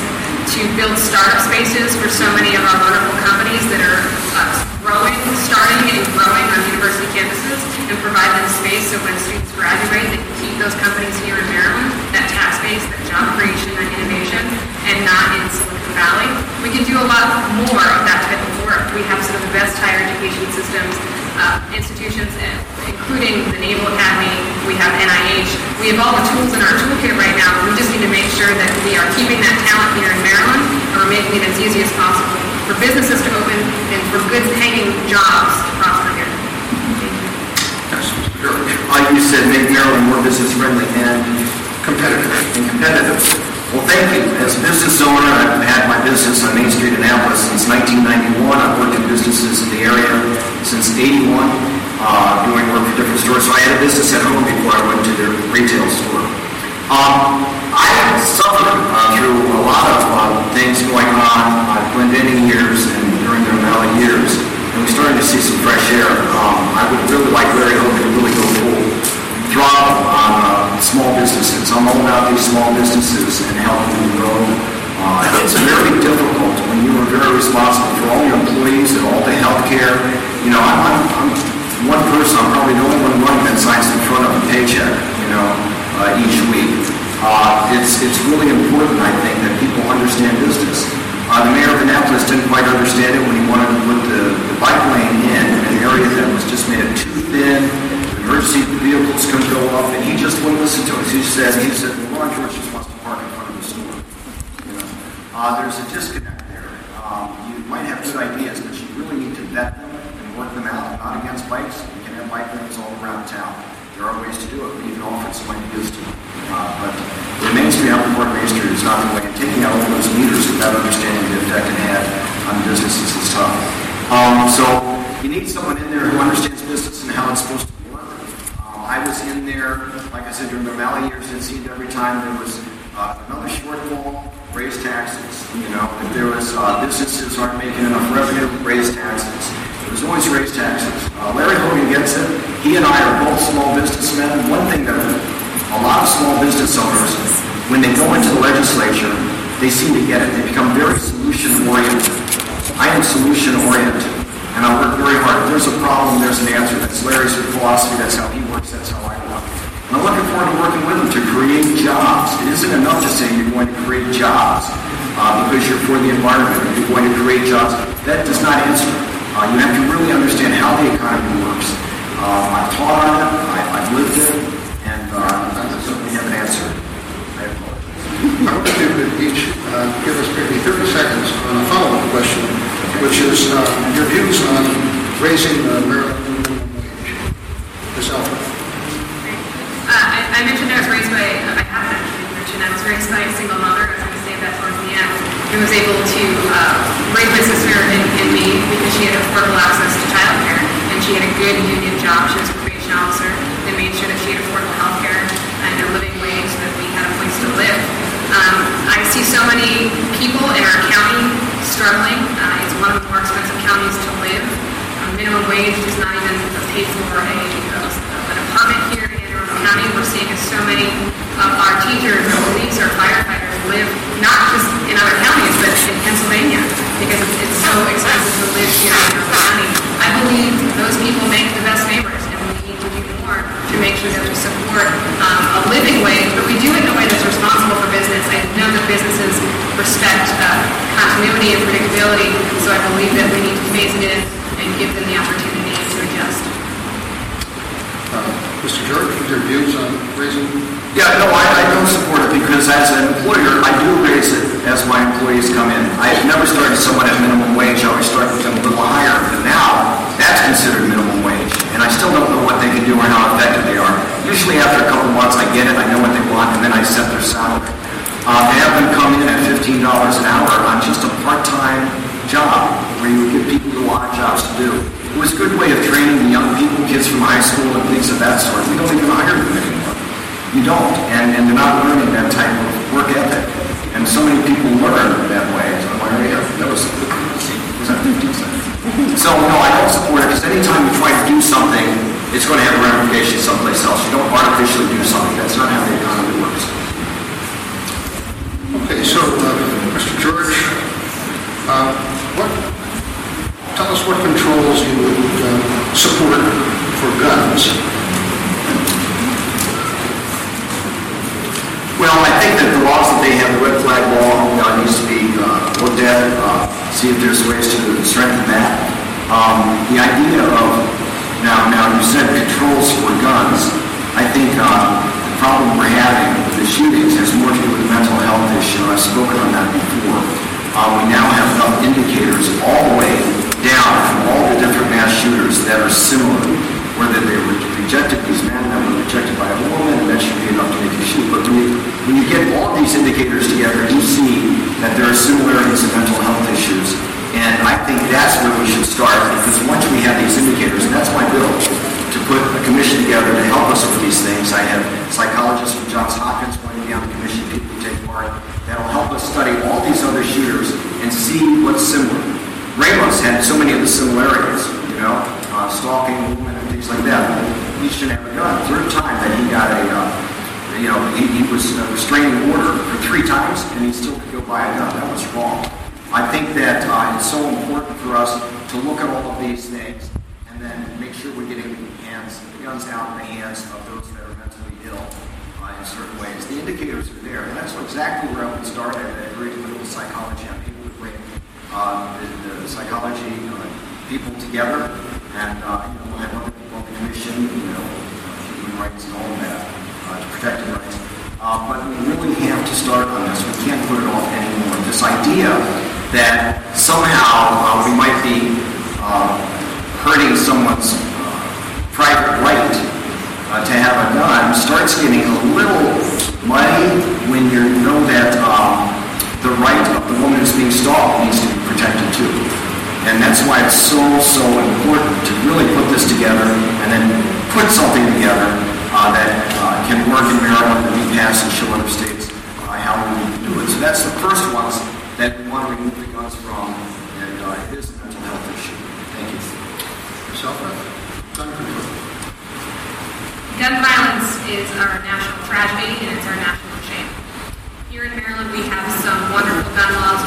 to build startup spaces for so many of our wonderful companies that are uh, growing, starting and growing on university campuses, and provide them space so when students graduate, they can keep those companies here in Maryland, that tax base, that job creation, that innovation, and not in Silicon Valley. We can do a lot more of that type of work. We have some of the best higher education systems, uh, institutions, including the Naval Academy. We have NIH. We have all the tools in our toolkit right now. We just need to make sure that we are keeping that talent here in Maryland and we're making it as easy as possible for businesses to open and for good paying jobs to prosper here. Uh, you said make Maryland more business friendly and competitive. And competitive. Well, thank you. As a business owner, I've had my business on Main Street, in Annapolis since 1991. I've worked in businesses in the area since 81, uh, doing work for different stores. So I had a business at home before I went to the retail store. Um, I suffered uh, through a lot of uh, things going on I uh, Glendening years and during the O'Malley years, and we're starting to see some fresh air. Um, I would really like Larry Hogan to really go full throttle on uh, small businesses. I'm all about these small businesses and helping them grow. Uh, it's very difficult when you are very responsible for all your employees and all the health care. You know, I'm, I'm, I'm one person, I'm probably the only one running that signs in front of a paycheck, you know, uh, each week. Uh, it's, it's really important, I think, that people understand business. Uh, the mayor of Annapolis didn't quite understand it when he wanted to put the, the bike lane in an area that was just made it too thin. Emergency vehicles couldn't go off, and he just wouldn't listen to us. He said, he said, well, Ron George just wants to park in front of the store. You know? uh, there's a disconnect there. Um, you might have good ideas, but you really need to vet them and work them out. Not against bikes. You can have bike lanes all around town. To do it. We even offered some ideas to uh, but the Main Street Outport Main Street is not the way. Taking out all those meters without understanding the effect it had on businesses is tough. Um, so you need someone in there who understands business and how it's supposed to work. Um, I was in there, like I said, during the O'Malley years, it seemed every time there was uh, another shortfall, raise taxes. You know, if there was uh, businesses aren't making enough revenue, raise taxes. Was always raise taxes. Uh, Larry Hogan gets it. He and I are both small businessmen. One thing that a lot of small business owners, when they go into the legislature, they seem to get it. They become very solution oriented. I am solution oriented, and I work very hard. If there's a problem, there's an answer. That's Larry's philosophy. That's how he works. That's how I work. And I'm looking forward to working with him to create jobs. It isn't enough to say you're going to create jobs uh, because you're for the environment you're going to create jobs. That does not answer. Uh, you have to really understand how the economy works. Uh, I've taught on it. I, I've lived it. And uh, I certainly have an answer. I apologize. I want you to each uh, give us maybe 30 seconds on a follow-up question, which is uh, your views on raising the Maryland minimum wage. Ms. Elfreth. Uh, I, I mentioned I was raised by, I have actually mentioned I was raised by a single mother. Who was able to uh, raise my sister and, and me because she had affordable access to childcare and she had a good union job. She was a probation officer. They made sure that she had affordable health care and a living wage so that we had a place to live. Um, I see so many people in our county struggling. Uh, it's one of the more expensive counties to live. Um, minimum wage is not even a paid for a, an apartment here in Arundel County. We're seeing so many of our teachers, our police, our firefighters live not just in other counties, but in Pennsylvania because it's, it's so expensive to live here in Arundel County. I believe those people make the best neighbors, and we need to do more to make sure that we support um, a living wage, but we do it in a way that's responsible for business. I know that businesses respect uh, continuity and predictability, so I believe that we need to phase it in and give them the opportunity Mr. George, your views on raising? Yeah, no, I, I don't support it because as an employer, I do raise it as my employees come in. I've never started someone at minimum wage. I always start with them a little higher. But now, that's considered minimum wage. And I still don't know what they can do or how effective they are. Usually after a couple months, I get it. I know what they want, and then I set their salary. Uh, they have them come in at $15 an hour on just a part-time job where you give people a lot of jobs to do. It was a good way of training the young people, kids from high school and things of that sort. We don't even hire them anymore. You don't, and, and they're not learning that type of work ethic. And so many people learn that way. So was, was that 15 seconds? So no, I don't support it because anytime you try to do something, it's going to have a ramification someplace else. You don't artificially do something. That's not how the economy works. Okay, so, uh, Mr. George, uh, what, tell us what controls you would uh, support for guns. Well, I think that the laws that they have, the red flag law, needs to be uh, looked at, uh, see if there's ways to strengthen that. Um, the idea of, now, now you said controls for guns. I think uh, the problem we're having with the shootings has more to do with mental health issue. I've spoken on that before. Uh, we now have enough indicators all the way down from all the different mass shooters that are similar, whether they were rejected, these men that were rejected by a woman, and that should be enough to make you shoot. But when you, when you get all these indicators together, you see that there are similarities in mental health issues. And I think that's where we should start, because once we have these indicators, and that's my bill, to put a commission together to help us with these things. I have psychologists from Johns Hopkins going to be on the commission, people take part, that'll help us study all these other shooters and see what's similar. Ramos had so many of the similarities, you know, uh, stalking women and things like that. He shouldn't have a gun. Third time that he got a, uh, you know, he, he was a restraining order for three times, and he still could go buy a gun. That was wrong. I think that uh, it's so important for us to look at all of these things and then make sure we're getting hands, guns out in the hands of those that are mentally ill uh, in certain ways. The indicators are there, and that's exactly where I would start at. The little psychology. I'm able to bring uh, the, the psychology uh, people together, and uh, you know, have other people on the commission, you know, human rights and all of that uh, to protect the rights. Uh, but we really have to start on this. We can't put it off anymore. This idea that somehow uh, we might be uh, hurting someone's private right uh, to have a gun starts getting a little muddy when you know that um, the right of the woman who's being stalked needs to be protected too. And that's why it's so, so important to really put this together and then put something together uh, that uh, can work in Maryland and be passed and show other states uh, how we need to do it. So that's the first ones that we want to remove the guns from, and uh, it is a mental health issue. Thank you. Control. Gun violence is our national tragedy and it's our national shame. Here in Maryland, we have some wonderful gun laws,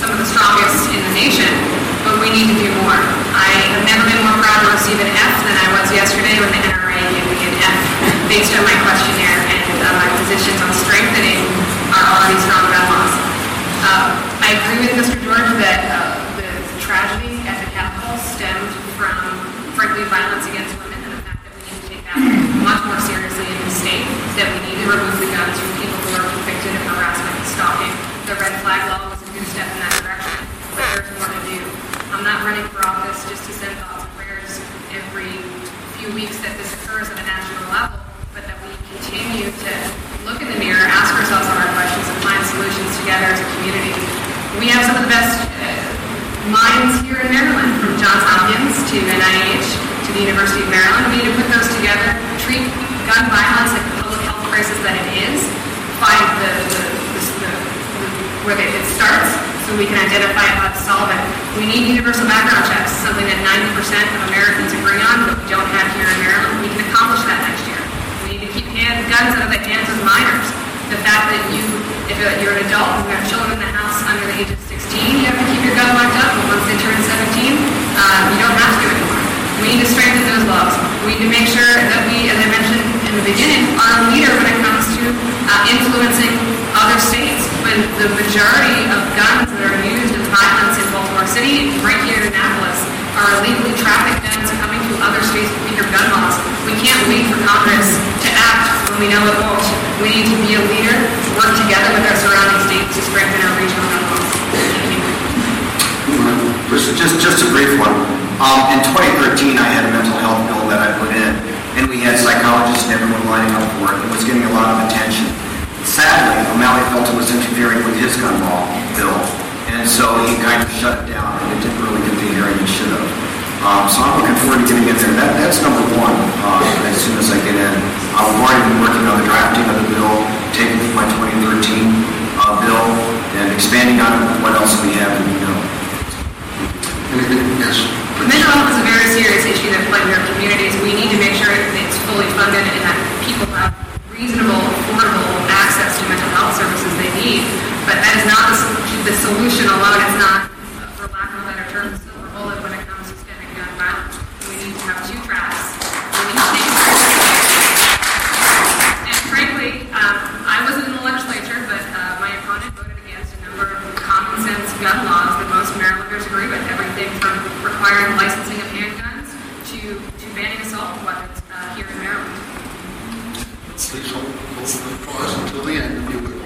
some of the strongest in the nation, but we need to do more. I have never been more proud to receive an F than I was yesterday when the NRA gave me an F based on my questionnaire and uh, my positions on strengthening our already strong gun laws. Uh, I agree with Mr. George that uh, the tragedy at the Capital stemmed from, frankly, violence against women and the fact that we need to take that much more seriously in the state, that we need to remove the guns from people who are convicted of harassment and stalking. The red flag law was a good step in that direction, but there's more to do. I'm not running for office just to send thoughts and prayers every few weeks that this occurs at a national level, but that we continue to look in the mirror, ask ourselves hard questions, and find solutions together as a community. We have some of the best uh, minds here in Maryland, from Johns Hopkins to NIH to the University of Maryland. We need to put those together, treat gun violence like crisis that it is, find the, the, the, the, where it starts so we can identify how to solve it. We need universal background checks, something that 90% of Americans agree on, but we don't have here in Maryland. We can accomplish that next year. We need to keep hand, guns out of the hands of minors. The fact that you, if you're an adult and you have children in the house under the age of 16, you have to keep your gun locked up, but once they turn 17, uh, you don't have to anymore. We need to strengthen those laws. We need to make sure that we, as I mentioned in the beginning, are a leader when it comes to uh, influencing other states. When the majority of guns that are used in violence in Baltimore City, right here in Annapolis, are illegally trafficked guns coming to other states with weaker gun laws. We can't wait for Congress to act when we know it won't. We need to be a leader, work together with our surrounding states to strengthen our regional gun laws. Just, just a brief one. Um, in 2013, I had a mental health bill that I put in, and we had psychologists and everyone lining up for it. It was getting a lot of attention. sadly, O'Malley felt it was interfering with his gun law bill, and so he kind of shut it down, and it didn't really get the hearing it should have. Um, so I'm looking forward to getting in there. That, that's number one uh, as soon as I get in. I've already been working on the drafting of the bill, taking my 2013 uh, bill, and expanding on it what else we have in the bill. Yes. Mental health is a very serious issue that plagues our communities. We need to make sure it's fully funded and that people have reasonable, affordable access to mental health services they need. But that is not the, the solution alone. It's not, for lack of a better term, the silver bullet when it comes to stemming gun violence. We need to have two tracks. We need to take and frankly, um, I wasn't in the legislature, but uh, my opponent voted against a number of common sense gun laws that most Marylanders agree with. Everything from requiring licensing of handguns to, to banning assault weapons uh, here in Maryland. Please hold, hold the applause until the end, if you will.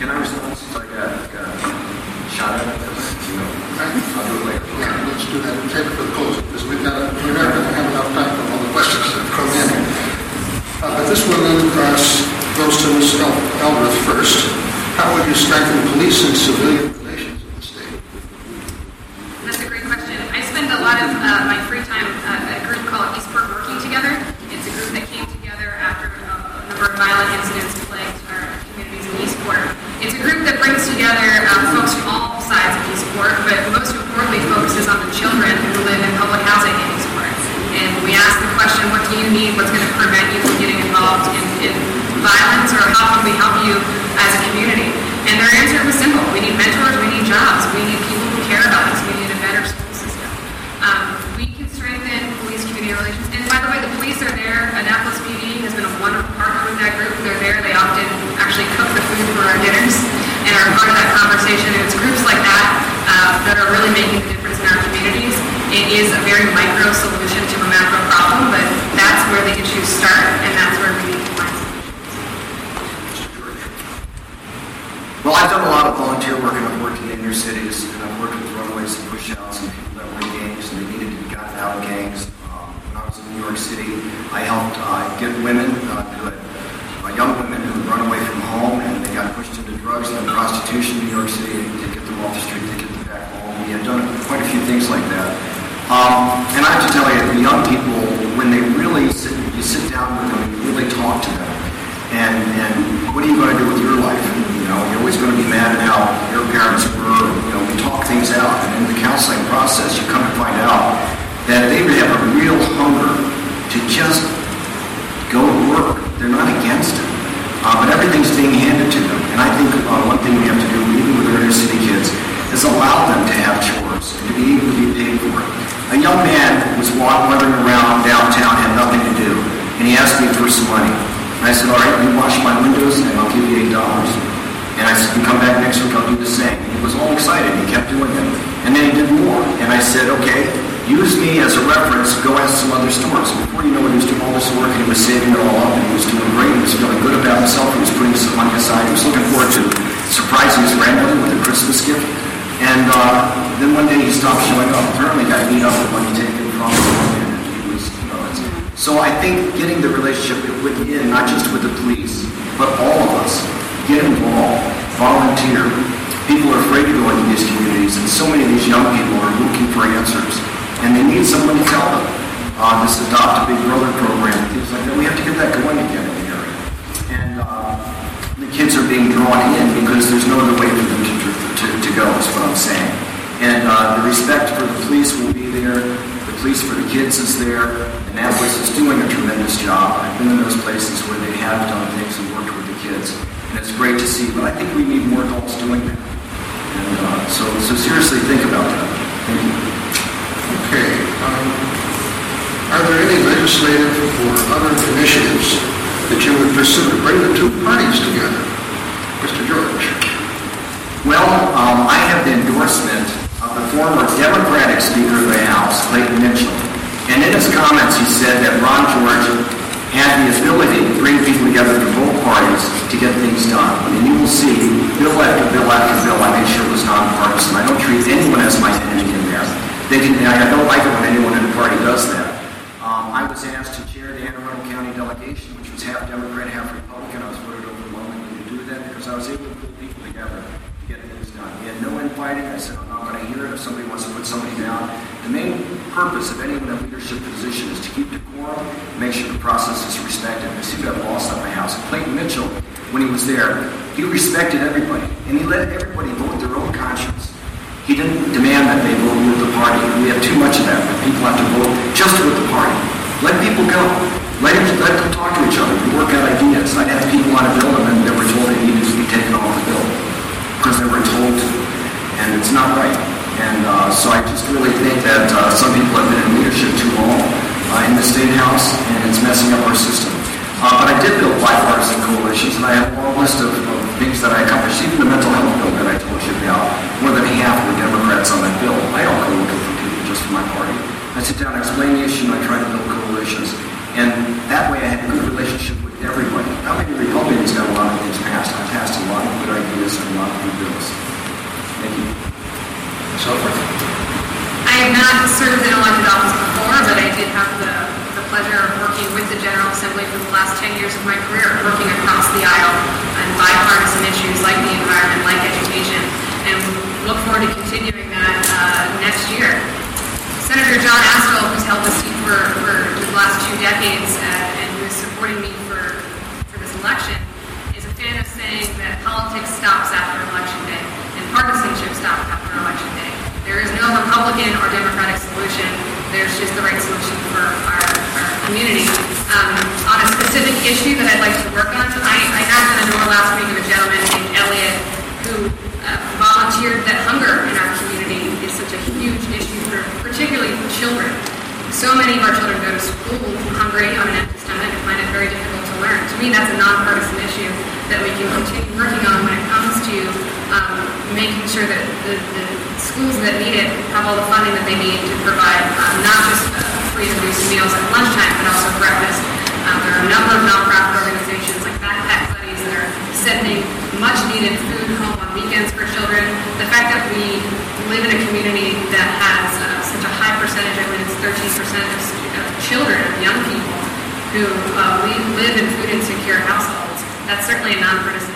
Can I respond since I got, got shot at? You know, I'll do it later. Yeah, let's do that, save it for the close, because we've got, we're not going to have enough time for all the questions that have come in. Uh, But this then uh, goes to Ms. El- Eldred first. How would you strengthen police and civilian relations in the state? That's a great question. I spend a lot of uh, my free time uh, at a group called Eastport Working Together. It's a group that came together after uh, a number of violent incidents plagued our communities in Eastport. It's a group that brings together um, folks from all sides of Eastport, but most importantly focuses on the children who live in public housing in Eastport. And we ask the question, what do you need? What's going to prevent you from involved in, in violence, or how can we help you as a community? And their answer was simple. We need mentors, we need jobs, we need people who care about us, we need a better school system. Um, we can strengthen police community relations. And by the way, the police are there. Annapolis PD has been a wonderful partner with that group. They're there. They often actually cook the food for our dinners and are part of that conversation. And it's groups like that uh, that are really making the difference in our communities. It is a very micro solution to a macro problem, but that's where the issues start, and that's where we need to find Well, I've done a lot of volunteer work and I've worked in inner cities and I've worked with runaways and pushouts and people that were in gangs and they needed to be gotten out of gangs. Um, when I was in New York City, I helped uh, get women uh, who had, uh, young women who had run away from home and they got pushed into drugs and prostitution in New York City to get them off the street, to get them back home. We had done quite a few things like that. Um, and I have to tell you, the young people, when they really sit, you sit down with them and you really talk to them, and, and what are you going to do with your life? You know, you're always going to be mad at how your parents were. You know, we talk things out, and in the counseling process, you come to find out that they really have a real hunger to just go to work. They're not against it, uh, but everything's being handed to them. And I think uh, one thing we have to do, even with our inner city kids, is allow them to have chores and to be able to be paid for it. A young man was wandering around downtown, had nothing to do, and he asked me for some money. And I said, all right, you wash my windows and I'll give you eight dollars. And I said, you come back next week, I'll do the same. He was all excited. He kept doing it. And then he did more. And I said, okay, use me as a reference. Go ask some other stores. Before you know it, he was doing all this work and he was saving it all up and he was doing great. He was feeling good about himself. He was putting some money aside. He was looking forward to surprising his grandmother with a Christmas gift. And uh, then one day he stopped showing up. Apparently got beat up with money taken from him. Know, so I think getting the relationship within, not just with the police, but all of us, get involved, volunteer. People are afraid to go into these communities, and so many of these young people are looking for answers, and they need someone to tell them. Uh, this Adopt a Big Brother program, things like that. We have to get that going again in the area. And uh, the kids are being drawn in because there's no other way for them to, to, to go, is what I'm saying. And uh, the respect for the police will be there. The police for the kids is there. Annapolis is doing a tremendous job. I've been in those places where they have done things and worked with kids. And it's great to see. But I think we need more adults doing that. And uh, so, so seriously think about that. Thank you. Okay. Um, are there any legislative or other initiatives that you would pursue to bring the two parties together? Mr. George. Well, um, I have the endorsement of the former Democratic Speaker of the House, Clayton Mitchell. And in his comments, he said that Ron George had the ability to bring people together from both parties to get things done. And you will see, bill after bill after bill, I made sure it was nonpartisan. I don't treat anyone as my enemy in there. They can, I don't like it when anyone in the party does that. Um, I was asked to chair the Anne Arundel County delegation, which was half Democrat, half Republican. I was voted overwhelmingly to do that because I was able to pull people together to get things done. We had no infighting. I said, I'm not going to hear it if somebody wants to put somebody down. The main purpose of anyone in a leadership position is to keep decorum, make sure the process is respected. I see that lost at my house. Clayton Mitchell, when he was there, he respected everybody, and he let everybody vote their own conscience. He didn't demand that they vote with the party. We have too much of that, people have to vote just with the party. Let people go. Let, them, let them talk to each other. We work out ideas. I had people on a bill and they were told they needed to be taken off the bill because they were told to. And it's not right. And uh, so I just really think that uh, some people have been in leadership too long uh, in the State House, and it's messing up our system. Uh, but I did build bipartisan coalitions, and I have a long list of, of things that I accomplished. Even the mental health bill that I told you about, more than half were Democrats on that bill. I don't go looking for people just for my party. I sit down, I explain the issue, and I try to build coalitions. And that way I had a good relationship with everybody. Not many Republicans got a lot of things passed. I passed a lot of good ideas and a lot of good bills. Thank you. So I have not served in elected office before, but I did have the, the pleasure of working with the General Assembly for the last 10 years of my career, working across the aisle on bipartisan issues like the environment, like education, and look forward to continuing that uh, next year. Senator John Astle, who's held the seat for, for the last two decades uh, and who is supporting me for, for this election, is a fan of saying that politics stops after Election Day and partisanship stops after Election Day. There is no Republican or Democratic solution. There's just the right solution for our, our community. Um, on a specific issue that I'd like to work on, I, I happened to know last week of a gentleman named Elliot who uh, volunteered that hunger in our community is such a huge issue for particularly for children. So many of our children go to school hungry on an empty stomach and find it very difficult to learn. To me, that's a nonpartisan issue that we can continue working on when it comes to um, making sure that the, the, schools that need it have all the funding that they need to provide um, not just free and reduced meals at lunchtime, but also breakfast. Um, there are a number of nonprofit organizations like Backpack Buddies that are sending much needed food home on weekends for children. The fact that we live in a community that has uh, such a high percentage, I believe it's 13% of children, of young people, who uh, we live in food insecure households, that's certainly a nonpartisan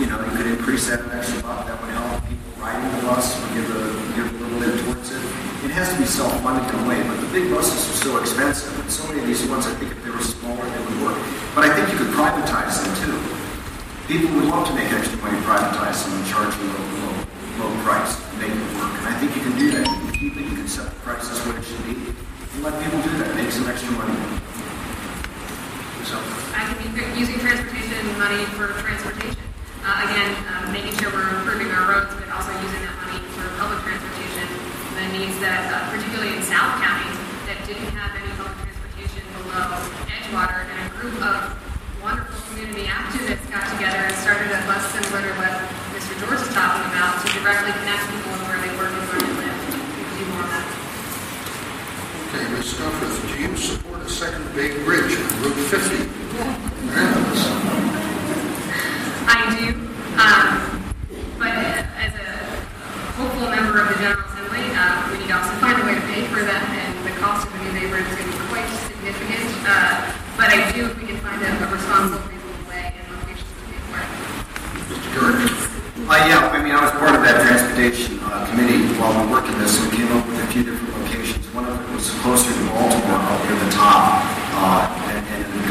you know, you could increase that an extra buck. That would help people riding the bus. Would give a give a little bit towards it. It has to be self-funded in a way, but the big buses are so expensive, and so many of these ones, I think if they were smaller, they would work. But I think you could privatize them too. People would love to make extra money privatize them and charge a low, low, low price and make it work. And I think you can do that. You can keep it, you can set the prices what it should be, and let people do that, make some extra money. So, I can be using transportation money for transportation. Uh, again, uh, making sure we're improving our roads, but also using that money for public transportation. The needs that, uh, particularly in South County, that didn't have any public transportation below Edgewater, and a group of wonderful community activists got together and started a bus similar to what Mr. George is talking about to directly connect people with where they work and where they live. Do more of that. Okay, Ms. Scufford, do you support a second Bay Bridge on Route 50 in Annapolis? I do, um, but as a hopeful member of the General Assembly, uh, we need to also find a way to pay for that, and the cost of the new neighborhood is going to be quite significant. Uh, but I do, if we can find a, a responsible, reasonable way and locations to pay for it. Uh, yeah, I mean, I was part of that transportation uh, committee while we worked on this, and we came up with a few different locations. One of them was closer to Baltimore, up near the top, uh, and,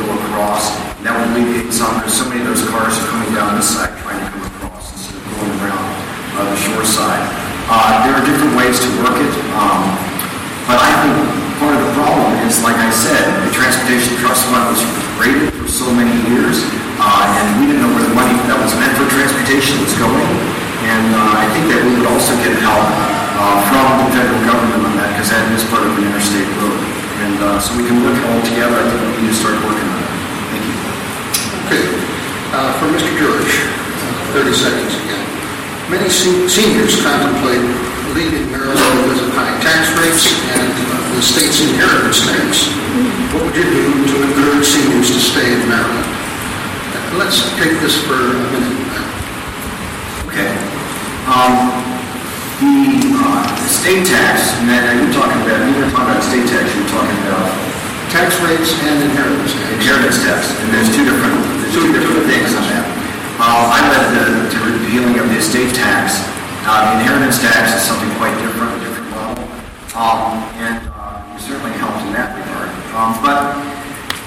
go across. And that would alleviate some, because so many of those cars are coming down this side trying to come across instead of going around uh, the shore side. Uh, there are different ways to work it, um, but I think part of the problem is, like I said, the Transportation Trust Fund was created for so many years, uh, and we didn't know where the money that was meant for transportation was going. And uh, I think that we would also get help uh, from the federal government on that, because that is part of an interstate road. And uh, so we can work it all together. I think we need to start working on it. Thank you. Okay, uh, for Mr. George, 30 seconds again. Many se- seniors contemplate leaving Maryland because of high tax rates and uh, the state's inheritance tax. What would you do to encourage seniors to stay in Maryland? Let's take this for a minute. Okay. Um, the uh, state tax, and then you're talking about, you were talking about state tax, you're talking about tax rates and inheritance tax. Inheritance tax, and there's two different, there's two different things on that. Uh, I led the, the repealing of the estate tax. Uh, the inheritance tax is something quite different, a different level, um, and uh, it certainly helped in that regard. Um, but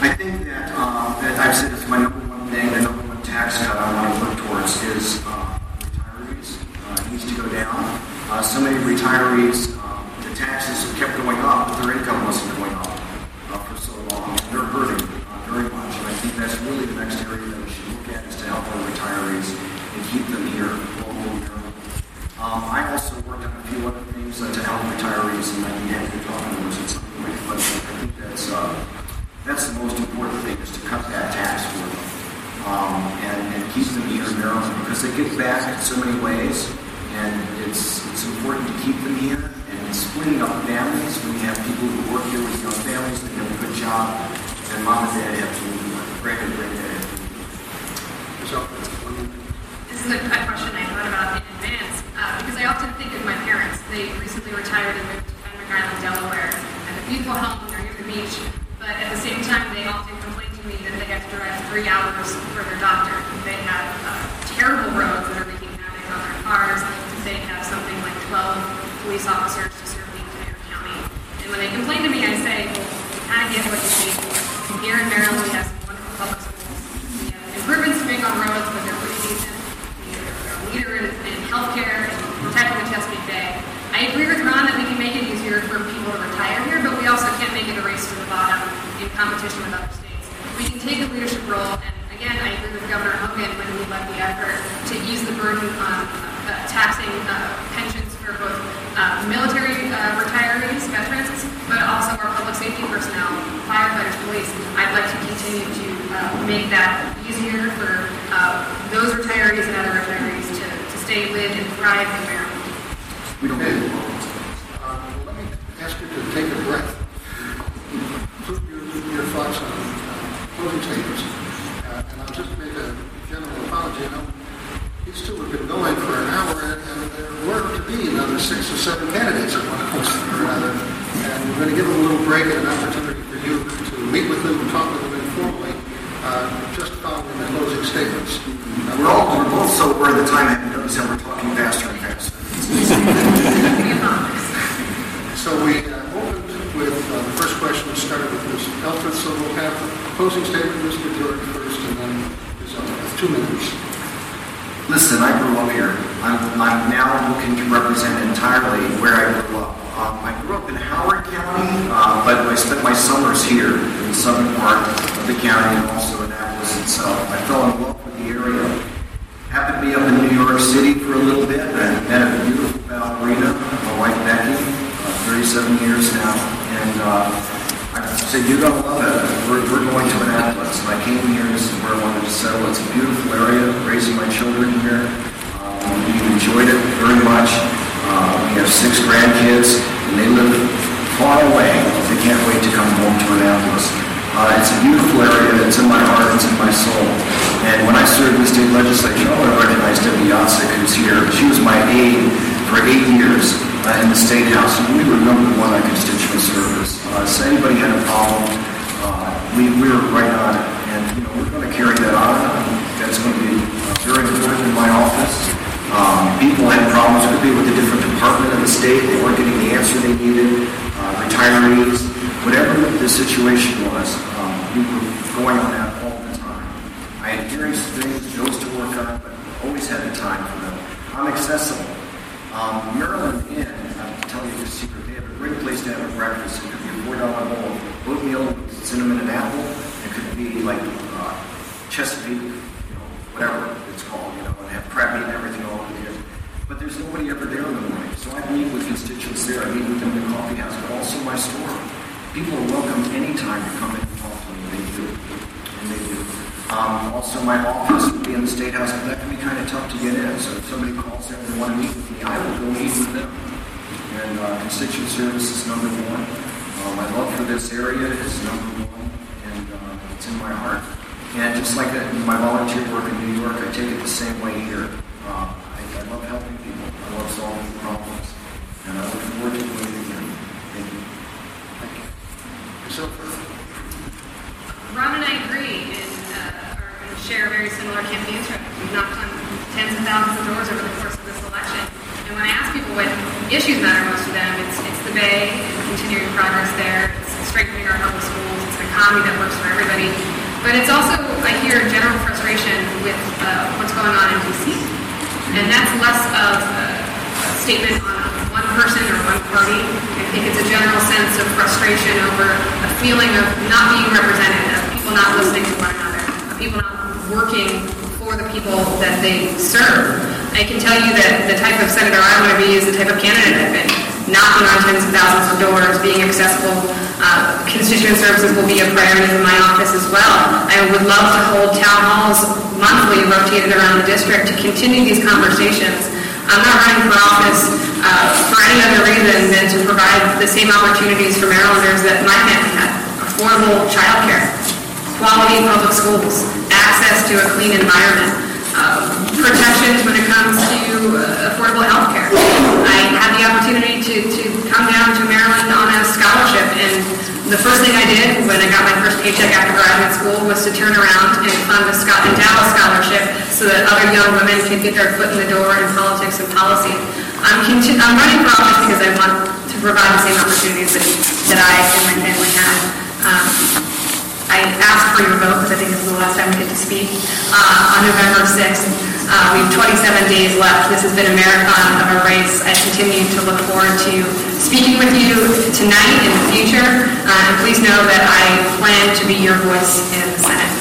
I think that, uh, that I've said it's my number one thing, the number one tax cut I want to work towards is uh, retirees. Uh, it needs to go down. Uh, so many retirees, um, the taxes have kept going up, but their income wasn't going up uh, for so long. They're hurting uh, very much. And I think that's really the next area that we should look at is to help our retirees and keep them here locally. Um, I also worked on a few other things uh, to help retirees, and I'd be happy to talk about those at some point. But I think that's uh, that's the most important thing is to cut that tax for them um, and, and keep them here in Maryland because they give back in so many ways, and it's it's important to keep them here. And splitting up families when you have people who work here with young families that have a good job, and mom and dad have to leave, granddad, granddad have to leave. So, This is a, a question I thought about in advance uh, because I often think of my parents. They recently retired and moved to Fenwick Island, Delaware, and a beautiful home near the beach. But at the same time, they often complain to me that they have to drive three hours for their doctor. They have uh, terrible roads that are wreaking havoc on their cars. They have something like 12 police officers to serve the entire county. And when they complain to me, I say, of get what you for. Here in Maryland, we have some wonderful public schools. We have improvements to make on roads, but they're pretty decent. We're a leader in, in healthcare and protecting the Chesapeake Bay. I agree with Ron that we can make it easier for people to retire here, but we also can't make it a race to the bottom in competition with other states. We can take a leadership role, and again, I agree with Governor Hogan when he led the effort to ease the burden on uh, taxing uh, pensions for both uh, military uh, retirees, veterans, but also our public safety personnel, firefighters, police. I'd like to continue to uh, make that easier for uh, those retirees and other retirees to, to stay, live, and thrive in Maryland. We don't okay. uh, Let me ask you to take a breath. Put your, your thoughts on closing statements. Uh, and I'll just make a general. You know, these two have been going for an hour, and, and there were to be another six or seven candidates at one point or another. And we're going to give them a little break and an opportunity for you to meet with them and talk with them informally, uh, just following the closing statements. Uh, we're all we're both so aware of the time, I haven't that we're talking faster and faster. So we uh, opened with uh, the first question, we started with Ms. Elfreth, so we'll have the closing statement, Mr. George first, and then two minutes. Listen, I grew up here. I'm, I'm now looking to represent entirely where I grew up. Um, I grew up in Howard County, uh, but I spent my summers here in the southern part of the county and also Annapolis itself. I fell in love with the area. Happened to be up in New York City for a little bit and met a beautiful ballerina, my wife Becky, uh, 37 years now. And uh, I said, you're to love it. We're, we're going to Annapolis. And I came here, this is where I wanted to settle. It's a beautiful area, raising my children here. Um, we've enjoyed it very much. Uh, we have six grandkids, and they live far away. They can't wait to come home to Annapolis. Uh, it's a beautiful area. It's in my heart. It's in my soul. And when I served in the state legislature, I recognized Debbie Yatsik, who's here. She was my aide for eight years uh, in the state house, and we were number one on constituent service. Uh, so anybody had a problem, we, we were right on it. And you know, we're going to carry that on. That's going to be very important in my office. Um, people had problems, could be with a different department of the state. They weren't getting the answer they needed. Uh, retirees, whatever the situation was, um, we were going on that all the time. I had various things, notes to work on, but always had the time for them. I'm accessible. Um, Maryland Inn, I'll tell you the secret, they have a great place to have a breakfast. It could be a four dollar bowl of oatmeal cinnamon and apple. It could be like uh, Chesapeake, you know, whatever it's called, you know, and have crab and everything all over there. But there's nobody ever there in the morning. So I meet with constituents there. I meet with them in the coffee house, but also my store. People are welcome anytime to come in and talk to me. They do. And they do. Um, also, my office would be in the State House, but that can be kind of tough to get in. So if somebody calls in and they want to meet with me, I will go meet with them. And uh, constituent service is number one. Uh, my love for this area is number one, and uh, it's in my heart. And just like my volunteer work in New York, I take it the same way here. Uh, I, I love helping people. I love solving problems. And I look forward to doing it again. Thank you. Thank you. So, Ron and I agree and uh, are going to share very similar campaign strategies. We've knocked on tens of thousands of doors over the course of this election. And when I ask people what issues matter most to them, it's, it's the Bay and continuing progress there, it's strengthening our public schools, it's an economy that works for everybody. But it's also, I hear general frustration with uh, what's going on in D.C. And that's less of a, statement on one person or one party. I think it's a general sense of frustration over a feeling of not being represented, of people not listening to one another, of people not working for the people that they serve. I can tell you that the type of senator I want to be is the type of candidate I've been. Knocking on tens of thousands of doors, being accessible. Uh, constituent services will be a priority in my office as well. I would love to hold town halls monthly rotated around the district to continue these conversations. I'm not running for office uh, for any other reason than to provide the same opportunities for Marylanders that my family had. Affordable childcare, quality public schools, access to a clean environment, protections when it comes to uh, affordable health care. I had the opportunity to, to come down to Maryland on a scholarship, and the first thing I did when I got my first paycheck after graduate school was to turn around and fund a Scott and Dallas scholarship so that other young women could get their foot in the door in politics and policy. I'm, conti- I'm running for office because I want to provide the same opportunities that, that I and my family had. Um, I asked for your vote because I think this is the last time we get to speak uh, on November 6th. Uh, we have 27 days left. This has been a marathon of a race. I continue to look forward to speaking with you tonight and in the future. Uh, and please know that I plan to be your voice in the Senate.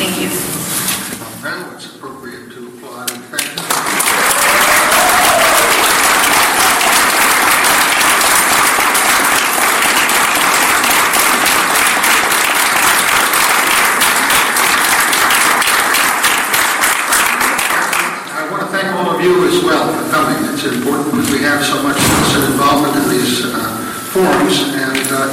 Thank you. forums, and uh,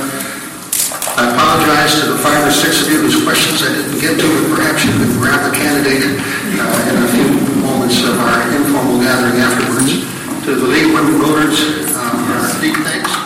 I apologize to the five or six of you whose questions I didn't get to, but perhaps you could grab the candidate uh, in a few moments of our informal gathering afterwards. To the League Women Voters, uh, our deep thanks.